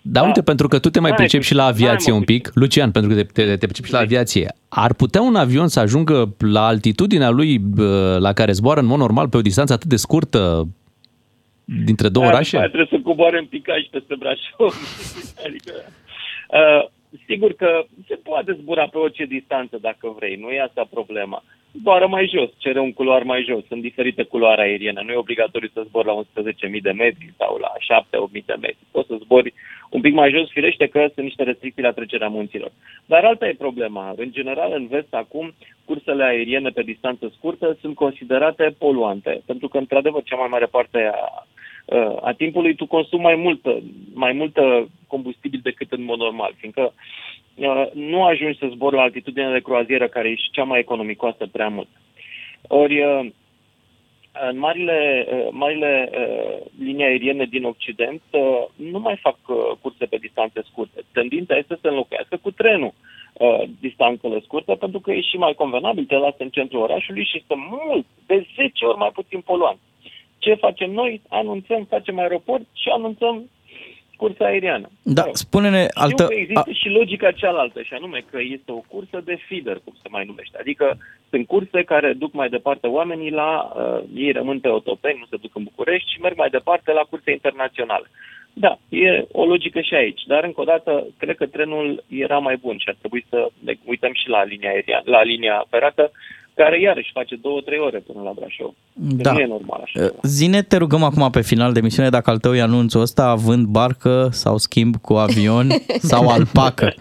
Da, uite, pentru că tu te mai Hai, pricepi și la hai, aviație mă, un pic, Lucian, pentru că te, te, te pricepi și la aviație, ar putea un avion să ajungă la altitudinea lui bă, la care zboară în mod normal pe o distanță atât de scurtă dintre două Da, orașe? după aia trebuie să coboare în picaj peste Brașov. adică, uh, sigur că se poate zbura pe orice distanță dacă vrei, nu e asta problema. Zboară mai jos, cere un culoar mai jos, sunt diferite culoare aeriene, nu e obligatoriu să zbori la 11.000 de metri sau la 7-8.000 de metri. Poți să zbori un pic mai jos, firește că sunt niște restricții la trecerea munților. Dar alta e problema. În general, în vest, acum, cursele aeriene pe distanță scurtă sunt considerate poluante, pentru că, într-adevăr, cea mai mare parte a uh, a timpului tu consumi mai multă, mai multă combustibil decât în mod normal, fiindcă uh, nu ajungi să zbori la altitudinea de croazieră, care e și cea mai economicoasă prea mult. Ori, uh, în marile, uh, marile uh, linii aeriene din Occident uh, nu mai fac uh, curse pe distanțe scurte. Tendința este să se înlocuiască cu trenul uh, distanțele scurte, pentru că e și mai convenabil, te lasă în centrul orașului și este mult, de 10 ori mai puțin poluant. Ce facem noi? Anunțăm, facem aeroport și anunțăm cursa aeriană. Da, spune-ne Știu altă... că există și logica cealaltă, și anume că este o cursă de feeder, cum se mai numește. Adică sunt curse care duc mai departe oamenii la... Uh, ei rămân pe Otopeni, nu se duc în București și merg mai departe la curse internaționale. Da, e o logică și aici, dar încă o dată cred că trenul era mai bun și ar trebui să ne uităm și la linia aeriană, la linia ferată, care iarăși face două-trei ore până la Brașov. Da. Nu e normal așa. Uh, Zine, te rugăm acum pe final de emisiune dacă al tău e anunțul ăsta având barcă sau schimb cu avion sau alpacă.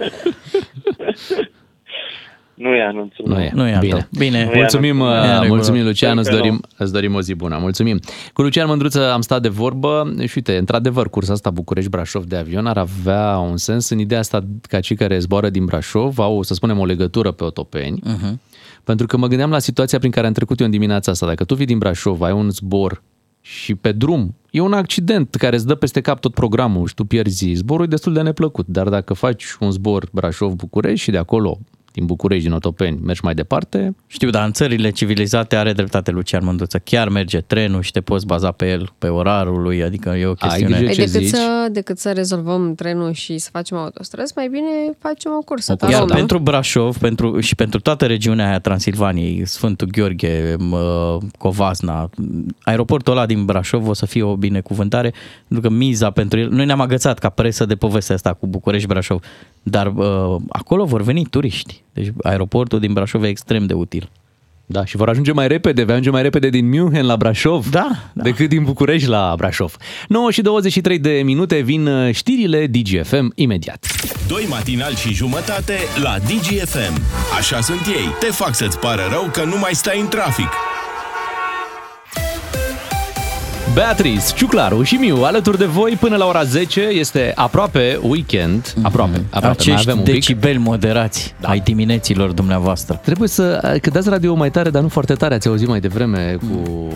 Nu e anunțul. Nu e. Nu e al Bine. tău. Bine. Nu e Mulțumim, anunțul. uh, E în regulă. mulțumim Lucian, îți Sper că dorim, îți dorim o zi bună. Mulțumim. Cu Lucian Mândruță am stat de vorbă și uite, într-adevăr, cursa asta București-Brașov de avion ar avea un sens în ideea asta ca cei care zboară din Brașov au, să spunem, o legătură pe Otopeni. Uh-huh. Pentru că mă gândeam la situația prin care am trecut eu în dimineața asta. Dacă tu vii din Brașov, ai un zbor și pe drum e un accident care îți dă peste cap tot programul și tu pierzi zborul, e destul de neplăcut. Dar dacă faci un zbor Brașov-București și de acolo din București, din Otopeni, mergi mai departe, Știu, dar în țările civilizate are dreptate Lucian Mândruță. Chiar merge trenul și te poți baza pe el, pe orarul lui, adică e o chestiune... Păi decât, să, decât să rezolvăm trenul și să facem autostrăzi, mai bine facem o cursă. Iar tarom, nu? pentru Brașov pentru, și pentru toată regiunea aia Transilvaniei, Sfântul Gheorghe, mă, Covasna, aeroportul ăla din Brașov o să fie o binecuvântare, pentru că miza pentru el, noi ne-am agățat ca presă de povestea asta cu București-Brașov, dar uh, acolo vor veni turiști. Deci aeroportul din Brașov e extrem de util. Da, și vor ajunge mai repede, vei ajunge mai repede din München la Brașov da, da. decât din București la Brașov. 9 și 23 de minute vin uh, știrile DGFM imediat. Doi matinali și jumătate la DGFM. Așa sunt ei. Te fac să-ți pară rău că nu mai stai în trafic. Beatrice, Ciuclaru și Miu alături de voi până la ora 10. Este aproape weekend. Aproape, aproape. mai Acești avem un pic. decibeli moderați da. ai dimineților dumneavoastră. Trebuie să... Că dați radio mai tare, dar nu foarte tare. Ați auzit mai devreme cu,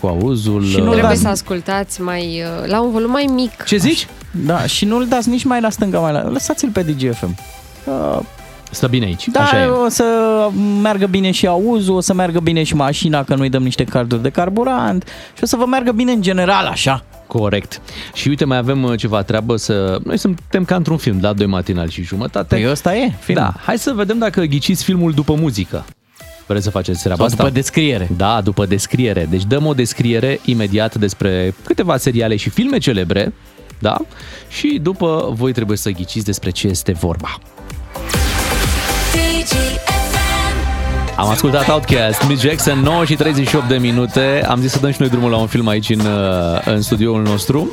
cu auzul. Și nu uh, Trebuie să ascultați mai, uh, la un volum mai mic. Ce zici? Da, și nu-l dați nici mai la stânga, mai la... Lăsați-l pe DGFM. Uh, Stă bine aici. da, Așa e. o să meargă bine și auzul, o să meargă bine și mașina, că noi dăm niște carduri de carburant și o să vă meargă bine în general, așa. Corect. Și uite, mai avem uh, ceva treabă să... Noi suntem ca într-un film, da? Doi matinali și jumătate. Păi ăsta e, film. Da, hai să vedem dacă ghiciți filmul după muzică. Vreți să faceți treaba Sau asta? după descriere. Da, după descriere. Deci dăm o descriere imediat despre câteva seriale și filme celebre, da? Și după voi trebuie să ghiciți despre ce este vorba. Am ascultat Outcast, Miss Jackson, 9 și 38 de minute. Am zis să dăm și noi drumul la un film aici în, uh, în studioul nostru.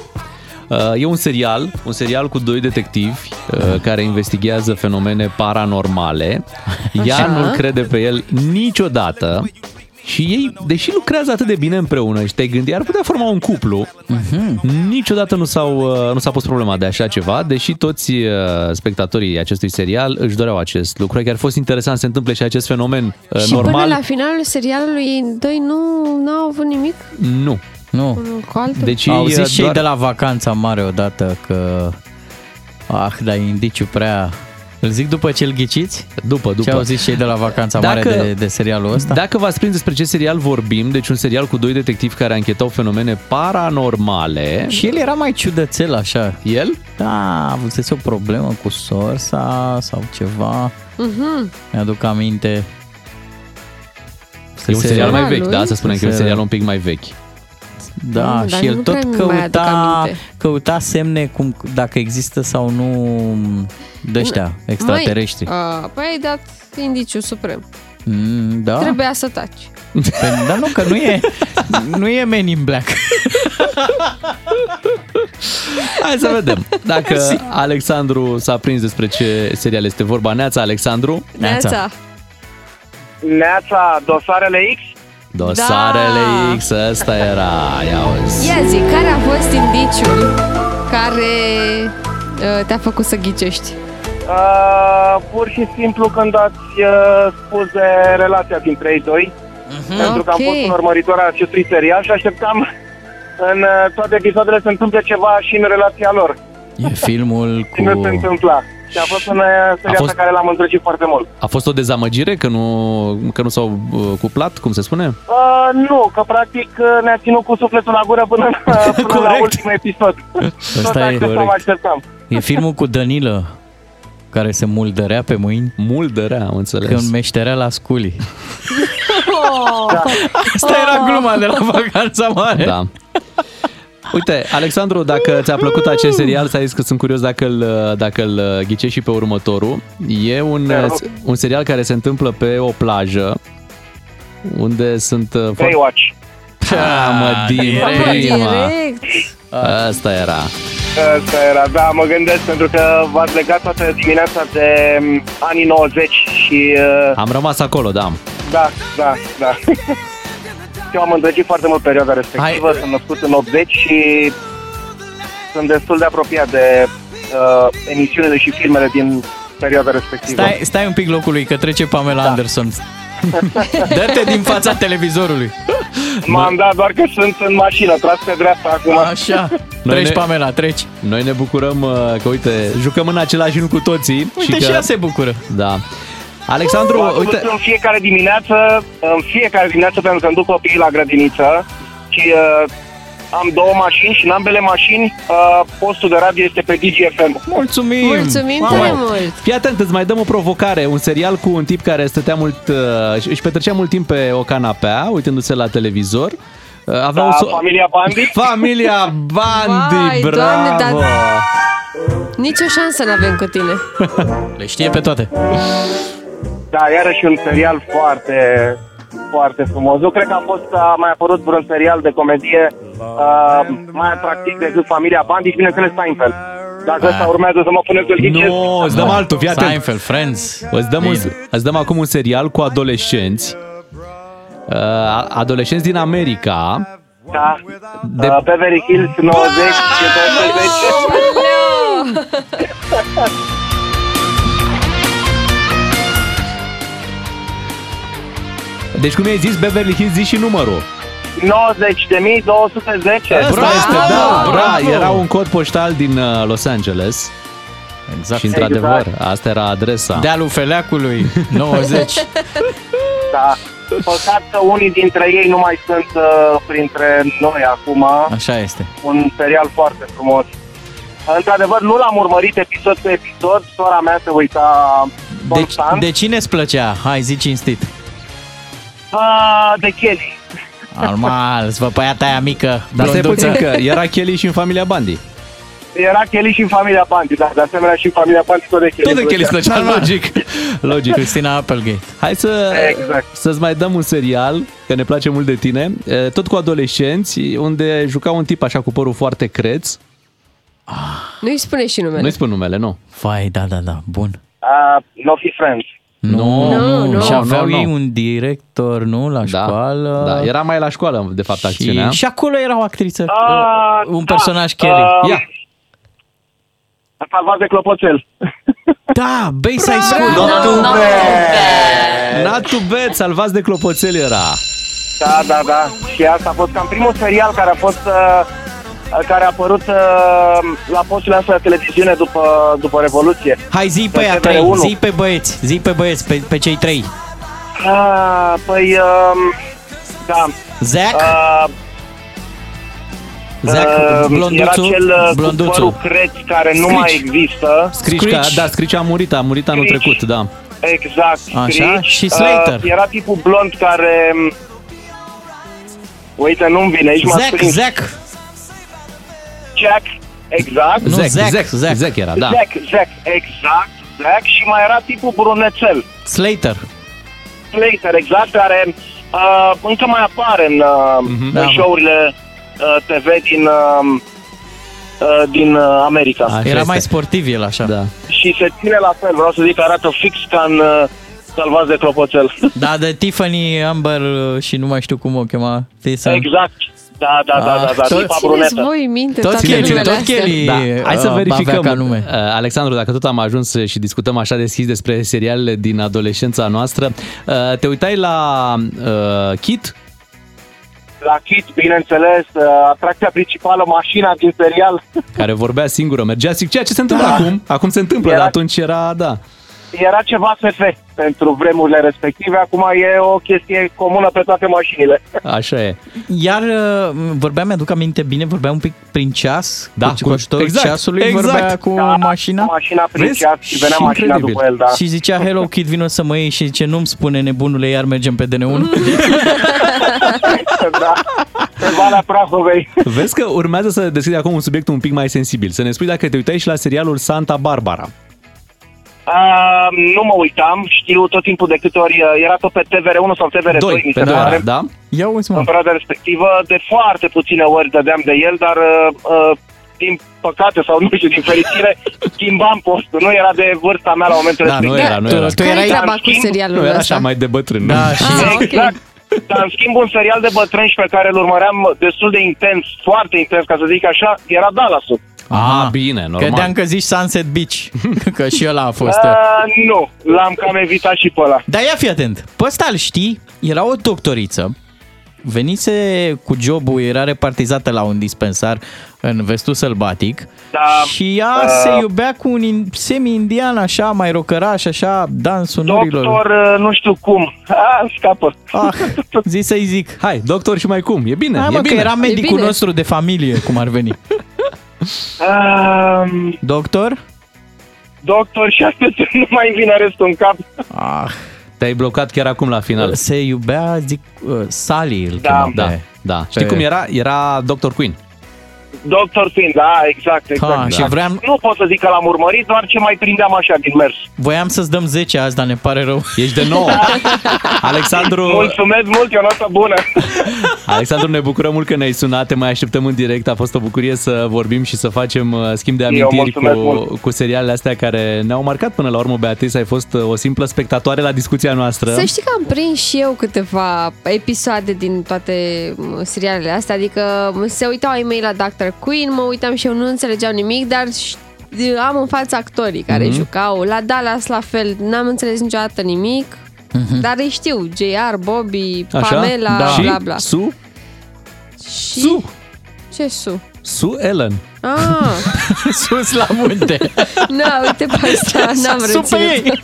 Uh, E un serial, un serial cu doi detectivi uh, care investigează fenomene paranormale. Ea Așa. nu-l crede pe el niciodată și ei, deși lucrează atât de bine împreună și te-ai gândi, ar putea forma un cuplu, niciodată nu, s-au, uh, nu s-a pus problema de așa ceva, deși toți uh, spectatorii acestui serial își doreau acest lucru. Chiar a fost interesant să se întâmple și acest fenomen uh, Și normal. până la finalul serialului ei doi nu, nu au avut nimic Nu. Nu. unul cu altul. Deci Au zis și ei de la vacanța mare odată că Ah, dar e indiciu prea... Îl zic după ce îl ghiciți? După, după. Ce au zis și ei de la vacanța mare de, de serialul ăsta? Dacă v-ați prins despre ce serial vorbim, deci un serial cu doi detectivi care anchetau fenomene paranormale. Și el era mai ciudățel așa. El? Da, avusese o problemă cu sorsa sau ceva. Mhm. Mi-aduc aminte. E un Se- serial mai vechi, lui? da? Să spunem că e un Se- serial un pic mai vechi. Da, Mm, dar și el nu tot prea mi mai aduc căuta, aminte. căuta semne cum, dacă există sau nu de ăștia, extraterestri. Măi, a, păi ai dat indiciu suprem. Mm, da? Trebuia să taci. Păi, dar nu, că nu e, nu e Men in Black. Hai să vedem dacă Alexandru s-a prins despre ce serial este vorba. Neața, Alexandru? Neața. Neața, dosarele X? Dosarele Da. X, ăsta era, ia uzi. Ia zi, care a fost indiciul care uh, te-a făcut să ghicești? Uh, pur și simplu când ați uh, spus de relația dintre ei doi, pentru că am Ok. fost un urmăritor al acestui serial și așteptam în uh, toate episoadele să întâmple ceva și în relația lor. E filmul Și nu se cu... întâmpla. Și a fost un uh, serial fost- pe care l-am îndrăgit foarte mult. A fost o dezamăgire că nu, că nu s-au uh, cuplat, cum se spune? Uh, nu, că practic uh, ne-a ținut cu sufletul la gură până, până la ultimul episod. Tot Ăsta e așteptam, corect. așteptam. E filmul cu Danilă care se muldărea pe mâini. Muldărea, am înțeles. Când meșterea la sculi. Da. Asta era gluma de la vacanța mare. Da. Uite, Alexandru, dacă ți-a plăcut acest serial, să zis că sunt curios dacă îl, dacă îl ghicești și pe următorul. E un, Te rog. un serial care se întâmplă pe o plajă unde sunt... uh, foarte- Baywatch. Ah, mă, din direct. prima. Direct. Asta era. Asta era, da, mă gândesc pentru că v-ați legat toată dimineața de m, anii 90 și uh, Am rămas acolo, da. da, da, da. Eu am îndrăgit foarte mult perioada respectivă, sunt născut în 80 și sunt destul de apropiat de uh, emisiunile și filmele din perioada respectivă. Stai, stai un pic locului că trece Pamela da. Anderson. Dă-te din fața televizorului. M-am dat doar că sunt în mașină, tras pe dreapta acum. Așa. Treci, Pamela, treci. Noi ne bucurăm uh, că, uite, jucăm în același film cu toții. Uite, și, și că... ea se bucură. Da. Alexandru, O ascult uite, în fiecare dimineață, în fiecare dimineață pentru că îmi duc copiii la grădiniță și uh, am două mașini și în ambele mașini uh, postul de radio este pe DGFM. Mulțumim! Mulțumim tare mult! Fii atent, îți mai dăm o provocare. Un serial cu un tip care stătea mult, uh, își petrecea mult timp pe o canapea, uitându-se la televizor. Uh, Avea Da, o so- familia Bandi? Familia Bandi, Vai, bravo! Doamne, dar- Nici o șansă n-avem cu tine. Le știe pe toate. Da, iarăși un serial foarte, foarte frumos. Nu cred că a fost, a mai apărut vreun serial de comedie uh, mai atractiv decât Familia Bandiș și bineînțeles Seinfeld. Dacă ăsta urmează să mă puneți să-l ghicesc. Nu, îți dăm altul, fii atent. Seinfeld, Friends. Îți dăm, un, Bine. îți dăm acum un serial cu adolescenți. Uh, adolescenți din America Da. De... Uh, Beverly Hills 90 și 210. Deci cum ai zis Beverly Hills, zici și numărul. 90.210. Asta este, da, bravo. da, era un cod poștal din uh, Los Angeles. Exact. Și într-adevăr, Exact. asta era adresa. Dealul Feleacului, 90. Da. Păcat că unii dintre ei nu mai sunt uh, printre noi acum. Așa este. Un serial foarte frumos. Într-adevăr, nu l-am urmărit episod pe episod. Sora mea se uita De, constant. de cine îți plăcea? Hai, zi cinstit. Ah, de Kelly. Normal, svăpăiata aia mică, Dar stai blonduță. puțin că era Kelly și în familia Bandi. Era Kelly și în familia Bandi, dar de asemenea și în familia Bandi tot de Kelly. Tot de Kelly îți plăcea, Normal. logic. Logic. Cristina Applegate. Hai să, Exact. să-ți mai dăm un serial, că ne place mult de tine, e, tot cu adolescenți, unde juca un tip așa cu părul foarte creț. Nu-i spune și numele. Nu-i spun numele, nu. Vai, da, da, da, bun. Uh, no fi friends. Nu, Nu, nu. Și aveau Nu, nu, ei nu. un director, nu, la Da, școală. da, era mai la școală, de fapt, acțiunea. și, și acolo era o actriță, Ah, un da. personaj Kelly. Uh, Ia. Salvat de clopoțel. Da, Base High School. Not too bad. Not too bad, salvați de clopoțel era. Da, da, da. Și asta a fost cam primul serial care a fost uh, care a apărut uh, la posturile astea de televiziune după, după Revoluție. Hai, zi pe Pe ea TVR1. trei, zi pe băieți, zi pe băieți, pe, pe cei trei. Ah, păi, um, da. Zac, Uh, Zac, uh, blonduțul, era cel uh, cu blonduțul. părul creț care nu Scrici. mai există. Scricica, da, Scrici a murit, a murit anul Scrici. trecut, da. Exact. Așa, Scrici. și Slater. Uh, era tipul blond care... um, Uite, nu-mi vine, aici m-a Zac, prins. Zac. Jack, exact. Nu, Zac, Zac, Zac, Zac. Zac era, da. Zac, Zac, exact. Zac și mai era tipul brunețel. Slater. Slater, exact, care uh, încă mai apare în, uh, Mhm. în Da. show-urile uh, TV din, uh, uh, din uh, America. Așa Era este. mai sportiv el așa. Da. Și se ține la fel, vreau să zic că arată fix ca în uh, Salvați de Clopoțel. Da, de Tiffany Amber uh, și nu mai știu cum o chema. Thyssen. exact. Da, da, da, da, da, Ah, tipa toți- brunetă. Țineți voi minte Tot toate Kelly, numele tot astea. Kelly. Da, hai să uh, verificăm. avea ca nume. Uh, Alexandru, dacă tot am ajuns și discutăm așa deschis despre serialele din adolescența noastră, uh, te uitai la uh, Kit? La Kit, bineînțeles, uh, atracția principală, mașina din serial. care vorbea singură, mergea zic, ceea ce se întâmplă acum, acum se întâmplă, Era- dar atunci era, da. Era ceva SF pentru vremurile respective, acum e o chestie comună pe toate mașinile. Așa e. Iar uh, vorbeam, mi-aduc aminte bine, vorbea un pic prin ceas, Da, cu cu- coștorul exact, ceasului, exact. vorbea cu Da, mașina. Mașina prin Vezi? ceas și venea Și mașina incredibil. după el, da. Și zicea, Hello Kid, vino să mă iei și zice, nu-mi spune nebunule, iar mergem pe DN1. da. Pe Valea Prahovei. Vezi că urmează să deschide acum un subiect un pic mai sensibil. Să ne spui dacă te uitai și la serialul Santa Barbara. Uh, nu mă uitam, știu tot timpul de câte ori uh, era tot pe TVR1 sau TVR2, Doi, mi pe se doi, pare. da? Ia uite, În mă. perioada respectivă, de foarte puține ori dădeam de el, dar uh, uh, din păcate sau nu știu, din fericire, schimbam postul. Nu era de vârsta mea la momentul Da, nu respectiv. era, nu tu, era. tu Care-i erai... treaba în cu schimb, serialul Nu era ăsta? așa mai de bătrân. nu? Da, și Ah, ok. Exact. Dar în schimb un serial de bătrâni și pe care îl urmăream destul de intens, foarte intens, ca să zic așa, era Dallas-ul. Ah, bine, normal. Credeam că zici Sunset Beach, că și ăla a fost. uh, Uh, nu, l-am cam evitat și pe ăla. Dar ia fi atent, pe ăsta îl știi, era o doctoriță, venise cu jobul, era repartizată la un dispensar în vestul sălbatic Da, și ea uh, se iubea cu un in- semi-indian așa, mai rocăraș, așa, dansul nurilor. Doctor, uh, nu știu cum. Ah, scapă. Ah, zi să-i zic. Hai, doctor și mai cum, e bine, Hai e mă, bine. că era medicul bine. nostru de familie, cum ar veni. Um, Doctor? doctor și astăzi nu mai vine restul în cap. Ah, Te-ai blocat chiar acum la final. se iubea, zic, uh, Sally îl Da. chema Da, pe- da. Știi Pe- cum era? Era Dr. Queen. Doctor Fin, da, exact, exact. Ha, și exact. vreau- Nu pot să zic că l-am urmărit, doar ce mai prindeam așa din mers. Voiam să-ți dăm 10 azi, dar ne pare rău. Ești de nou. Alexandru, Mulțumesc mult, e o notă bună. Alexandru, ne bucurăm mult că ne-ai sunat, te mai așteptăm în direct. A fost o bucurie să vorbim și să facem uh, schimb de Eu amintiri mulțumesc cu, mult. cu serialele astea care ne-au marcat până la urmă. Beatrice, ai fost uh, o simplă spectatoare la discuția noastră. Să știi că am prins și eu câteva episoade din toate m, serialele astea, adică m, se uitau ai mei la Dr. Queen, mă uitam și eu, nu înțelegeau nimic, dar ș- am în față actorii care Mhm. jucau. La Dallas la fel, n-am înțeles niciodată nimic, dar îi știu, JR, Bobby, Așa? Pamela, Da. Și bla bla. Su? Și... Su. Ce Su? Su Ellen. Ah, Sus la munte. na, uite pe asta, n-am Su pe ei.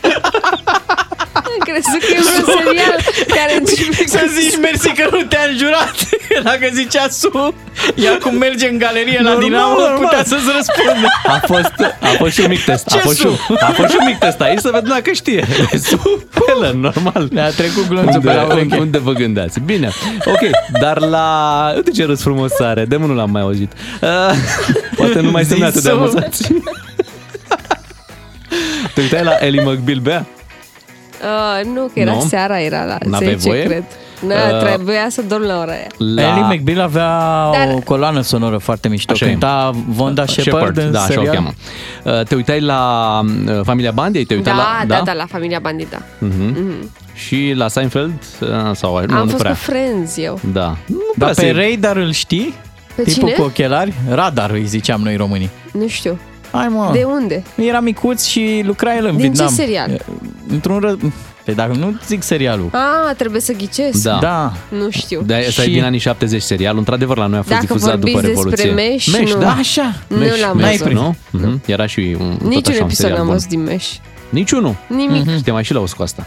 reținut. Am crezut că e un serial care începe Să cu zici mersi că nu te-a înjurat. Dacă zicea su, ea cum merge în galerie la Normal, Dinamo, normal. putea să-ți răspundă. A fost, a fost și un mic test. A Ce fost, și, Su? a fost și un mic test aici să vedem dacă știe. Su Ellen, normal. Ne-a trecut glonțul pe la unde, ureche. unde vă gândeați? Bine, ok, dar la... Uite ce râs frumos are, de mult nu l-am mai auzit. Uh, poate nu mai sunt atât de Zisu. amuzanți. Te uitai la Ellie McBeal, Bea? Uh, nu, că era Nu? seara, era la N-aveai 10, voie? cred. Nu, Uh, trebuia să dorm la ora aia. La... Ellie McBeal avea Dar- o coloană sonoră foarte mișto. Așa e. Cânta Vonda Shepard în da, așa o serial. cheamă. Uh, Te uitai la uh, Familia Bandi? Te uitai Da, la... da, da, la familia Bandita. Mhm. Mhm. Și la Seinfeld? Uh, Sau, nu, Am nu fost prea. cu Friends eu. Da. Nu Dar prea pe se- Radar îl știi? Pe Tipul cine? cu ochelari? Radar îi ziceam noi românii. Nu știu. Hai mă. De unde? Era micuț și lucra el în Din Vietnam. ce serial? Într-un ră... Păi dacă nu zic serialul. Ah, trebuie să ghicesc. Da. Da. Nu știu. Da, asta e din anii 70 serialul. Într-adevăr, la noi a fost Dacă difuzat vorbiți după despre Revoluție. Mesh, Mesh, nu. da. Așa. Nu Mesh, l-am Mesh, văzut. Nu? Mhm. Era și un, tot Niciun așa, un episod serial n-am bun. văzut din Mesh. Niciunul. Nimic. Și te mai și lauzi cu asta.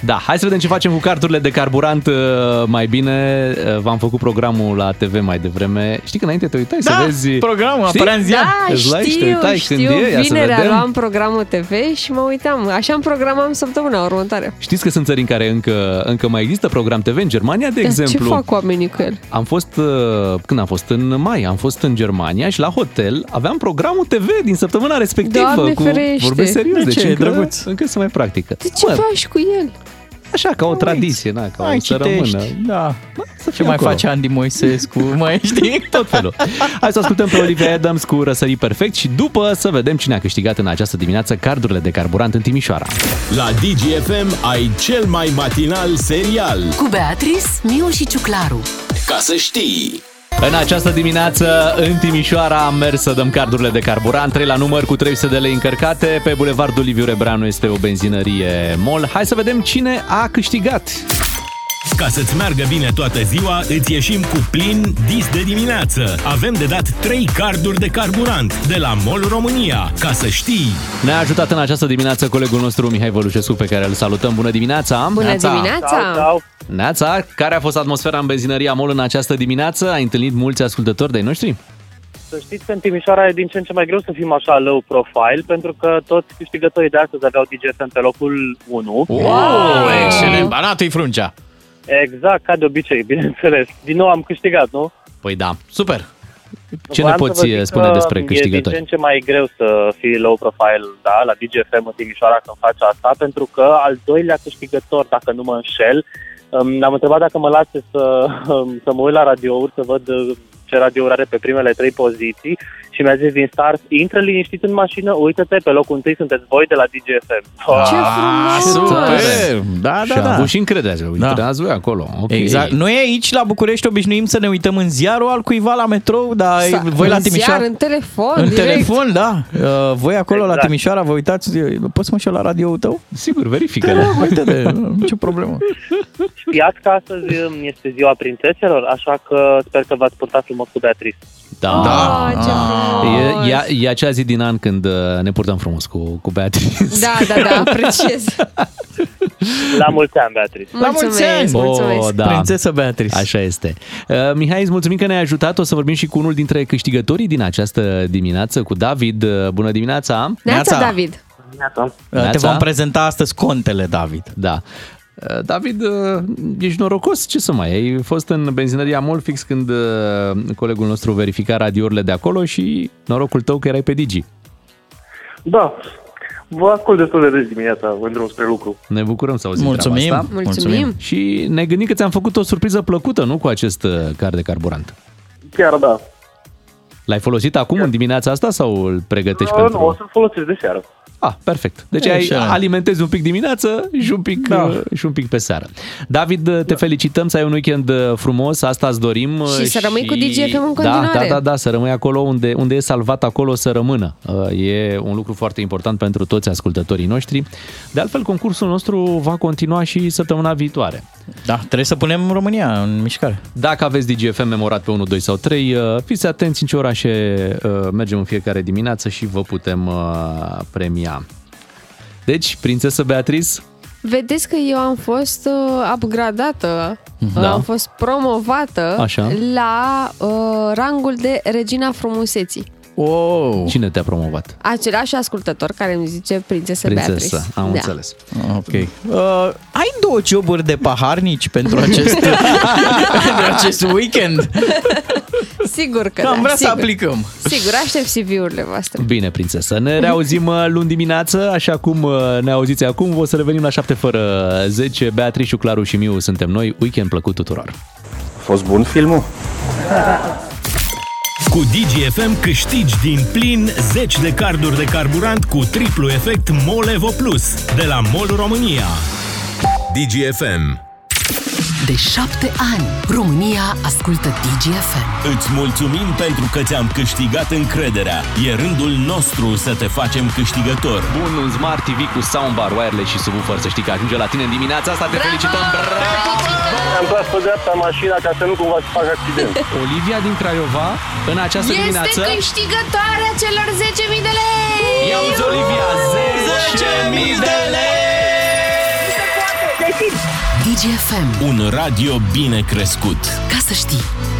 Da, hai să vedem ce facem cu carturile de carburant uh, mai bine. Uh, V-am făcut programul la TV mai devreme. Știi că înainte te uitai Da, să vezi... programul Știi? apărea în ziar. Da, Îți like și te știu, uitai știu. când e, ia să Vinerea vedem. luam programul TV și mă uitam. Așa îmi programam săptămâna următoare. Știți că sunt țări în care încă, încă mai există program TV? În Germania, de Dar exemplu. Ce fac oamenii cu el? Am fost, uh, când am fost în mai, am fost în Germania și la hotel aveam programul TV din săptămâna respectivă. Doamne cu, ferește! Vorbesc serios, De deci ce? E încă, drăguț. încă se mai practică. De ce faci cu el? Așa, ca o tradiție, na, ca Mai o să citești. rămână. Da. Să Ce fie mai acolo. face Andy Moisescu? Mai știi? Tot felul. Hai să ascultăm pe Olivia Adams cu Răsărit Perfect și după să vedem cine a câștigat în această dimineață cardurile de carburant în Timișoara. La DGFM ai cel mai matinal serial. Cu Beatrice, Miu și Ciuclaru. Ca să știi. În această dimineață, în Timișoara, am mers să dăm cardurile de carburant, 3 la număr cu 300 de lei încărcate. Pe Bulevardul Liviu Rebreanu este o benzinărie MOL. Hai să vedem cine a câștigat. Ca să-ți meargă bine toată ziua, îți ieșim cu plin dis de dimineață. Avem de dat 3 carduri de carburant de la MOL România. Ca să știi. Ne-a ajutat în această dimineață colegul nostru Mihai Vălușescu, pe care îl salutăm. Bună dimineața! Bună Neața. dimineața! Neața, care a fost atmosfera în benzinăria MOL în această dimineață? Ai întâlnit mulți ascultători de-ai noștri? Să știți că în Timișoara e din ce în ce mai greu să fim așa low profile, pentru că toți câștigătorii de astăzi aveau DGFM pe locul 1. Wow, excelent. Banatui fruncea. Exact, ca de obicei, bineînțeles. Din nou am câștigat, nu? Păi da, super! Ce Voiam ne să vă poți zic spune că despre E din ce câștigători? în ce mai greu să fii low profile, da, la DGFM în Timișoara când faci asta, pentru că al doilea câștigător, dacă nu mă înșel, um, am întrebat dacă mă lase să, um, să mă uit la radiouri, să văd uh, ce radiouri are pe primele trei poziții și mi-a zis din start, intră liniștit în mașină, uită-te, pe locul întâi sunteți voi de la DGFM. Ce frumos! Super! Da, și da, a da. avut și încredere. Uite, Da. ați voi acolo. Okay. Exact. Noi aici la București obișnuim să ne uităm în ziarul al cuiva la metrou, dar Sa- voi la în Timișoara... Ziar, în telefon, în direct. telefon, da. Uh, voi acolo la Exact. Timișoara vă uitați, uh, poți mă și eu la radio tău? Sigur, verifică. Da, uite-te, nicio problemă. Știați că astăzi um, este ziua prințeselor, așa că sper că v-ați purtat frumos cu Beatrice. Da. Ah, ce frumos! E, e, e acea zi din an când uh, ne purtăm frumos cu, cu Beatrice. Da, da, da, apreciez. La mulți ani, Beatrice. La mulți ani! mulțumesc. Oh, da. Prințesă Beatrice. Așa este. Uh, Mihai, îți mulțumim că ne-ai ajutat. O să vorbim și cu unul dintre câștigătorii din această dimineață, cu David. Uh, Bună dimineața! Neața, Neața. David. Uh, Te Neața. vom prezenta astăzi contele, David. Da. Uh, David, uh, ești norocos, ce să mai ai? Ai fost în benzinăria Molfix când uh, colegul nostru verifica radiourile de acolo și norocul tău că erai pe Digi. Da, vă ascult destul de des dimineața în drum spre lucru. Ne bucurăm să auzim Mulțumim. treaba asta. Mulțumim. Și ne gândim că ți-am făcut o surpriză plăcută, nu, cu acest uh, car de carburant. Chiar da. L-ai folosit acum, în dimineața asta, sau îl pregătești Uh, pentru... Nu, o să-l folosesc de seară. Ah, perfect. Deci E, ai, excelent. alimentezi un pic dimineață și un pic, da. și un pic pe seară. David, te felicităm să ai un weekend uh, frumos, asta îți dorim. uh, Și să rămâi cu DGFM în Da, continuare. da, da, da, să rămâi acolo unde, unde e salvat, acolo să rămână. Uh, E un lucru foarte important pentru toți ascultătorii noștri. De altfel, concursul nostru va continua și săptămâna viitoare. Da, trebuie să punem România în mișcare. Dacă aveți DGFM memorat pe 1, 2 sau 3, uh, fiți atenți în ce orașe uh, mergem în fiecare dimineață și vă putem uh, premia. Deci, prințesă Beatrice, Vedeți că eu am fost uh, upgradată, Da. da. am fost promovată Așa. la uh, rangul de regina frumuseții. Wow. cine te-a promovat? Același ascultător care îmi zice prințesă, Prințesă, Beatrice. am da. înțeles. Ok. Uh, ai două joburi de paharnici pentru acest, pentru acest weekend? Sigur că Că am da, vrea să sigur. aplicăm. Sigur, aștept CV-urile voastre. Bine, prințesă. Ne reauzim uh, luni dimineață, așa cum uh, ne auziți acum. O să revenim la 7 fără 10. Beatrice, Claru și Miu suntem noi. Weekend plăcut tuturor! A fost bun filmul? Cu DGFM câștigi din plin 10 de carduri de carburant cu triplu efect Molevo Plus de la MOL România. DGFM De șapte ani, România ascultă DGFM. Îți mulțumim pentru că ți-am câștigat încrederea. E rândul nostru să te facem câștigător. Bun, un Smart TV cu soundbar, wireless și subwoofer. Să știi că ajunge la tine în dimineața asta. Te felicităm! Bravo! Am tras pe dreapta mașina ca să nu cumva să fac accident. Olivia din Craiova, în această Este dimineață... câștigătoarea celor 10.000 de lei! Ia uzi, Olivia, 10.000 de lei! DGFM. Un radio bine crescut. Ca să știi.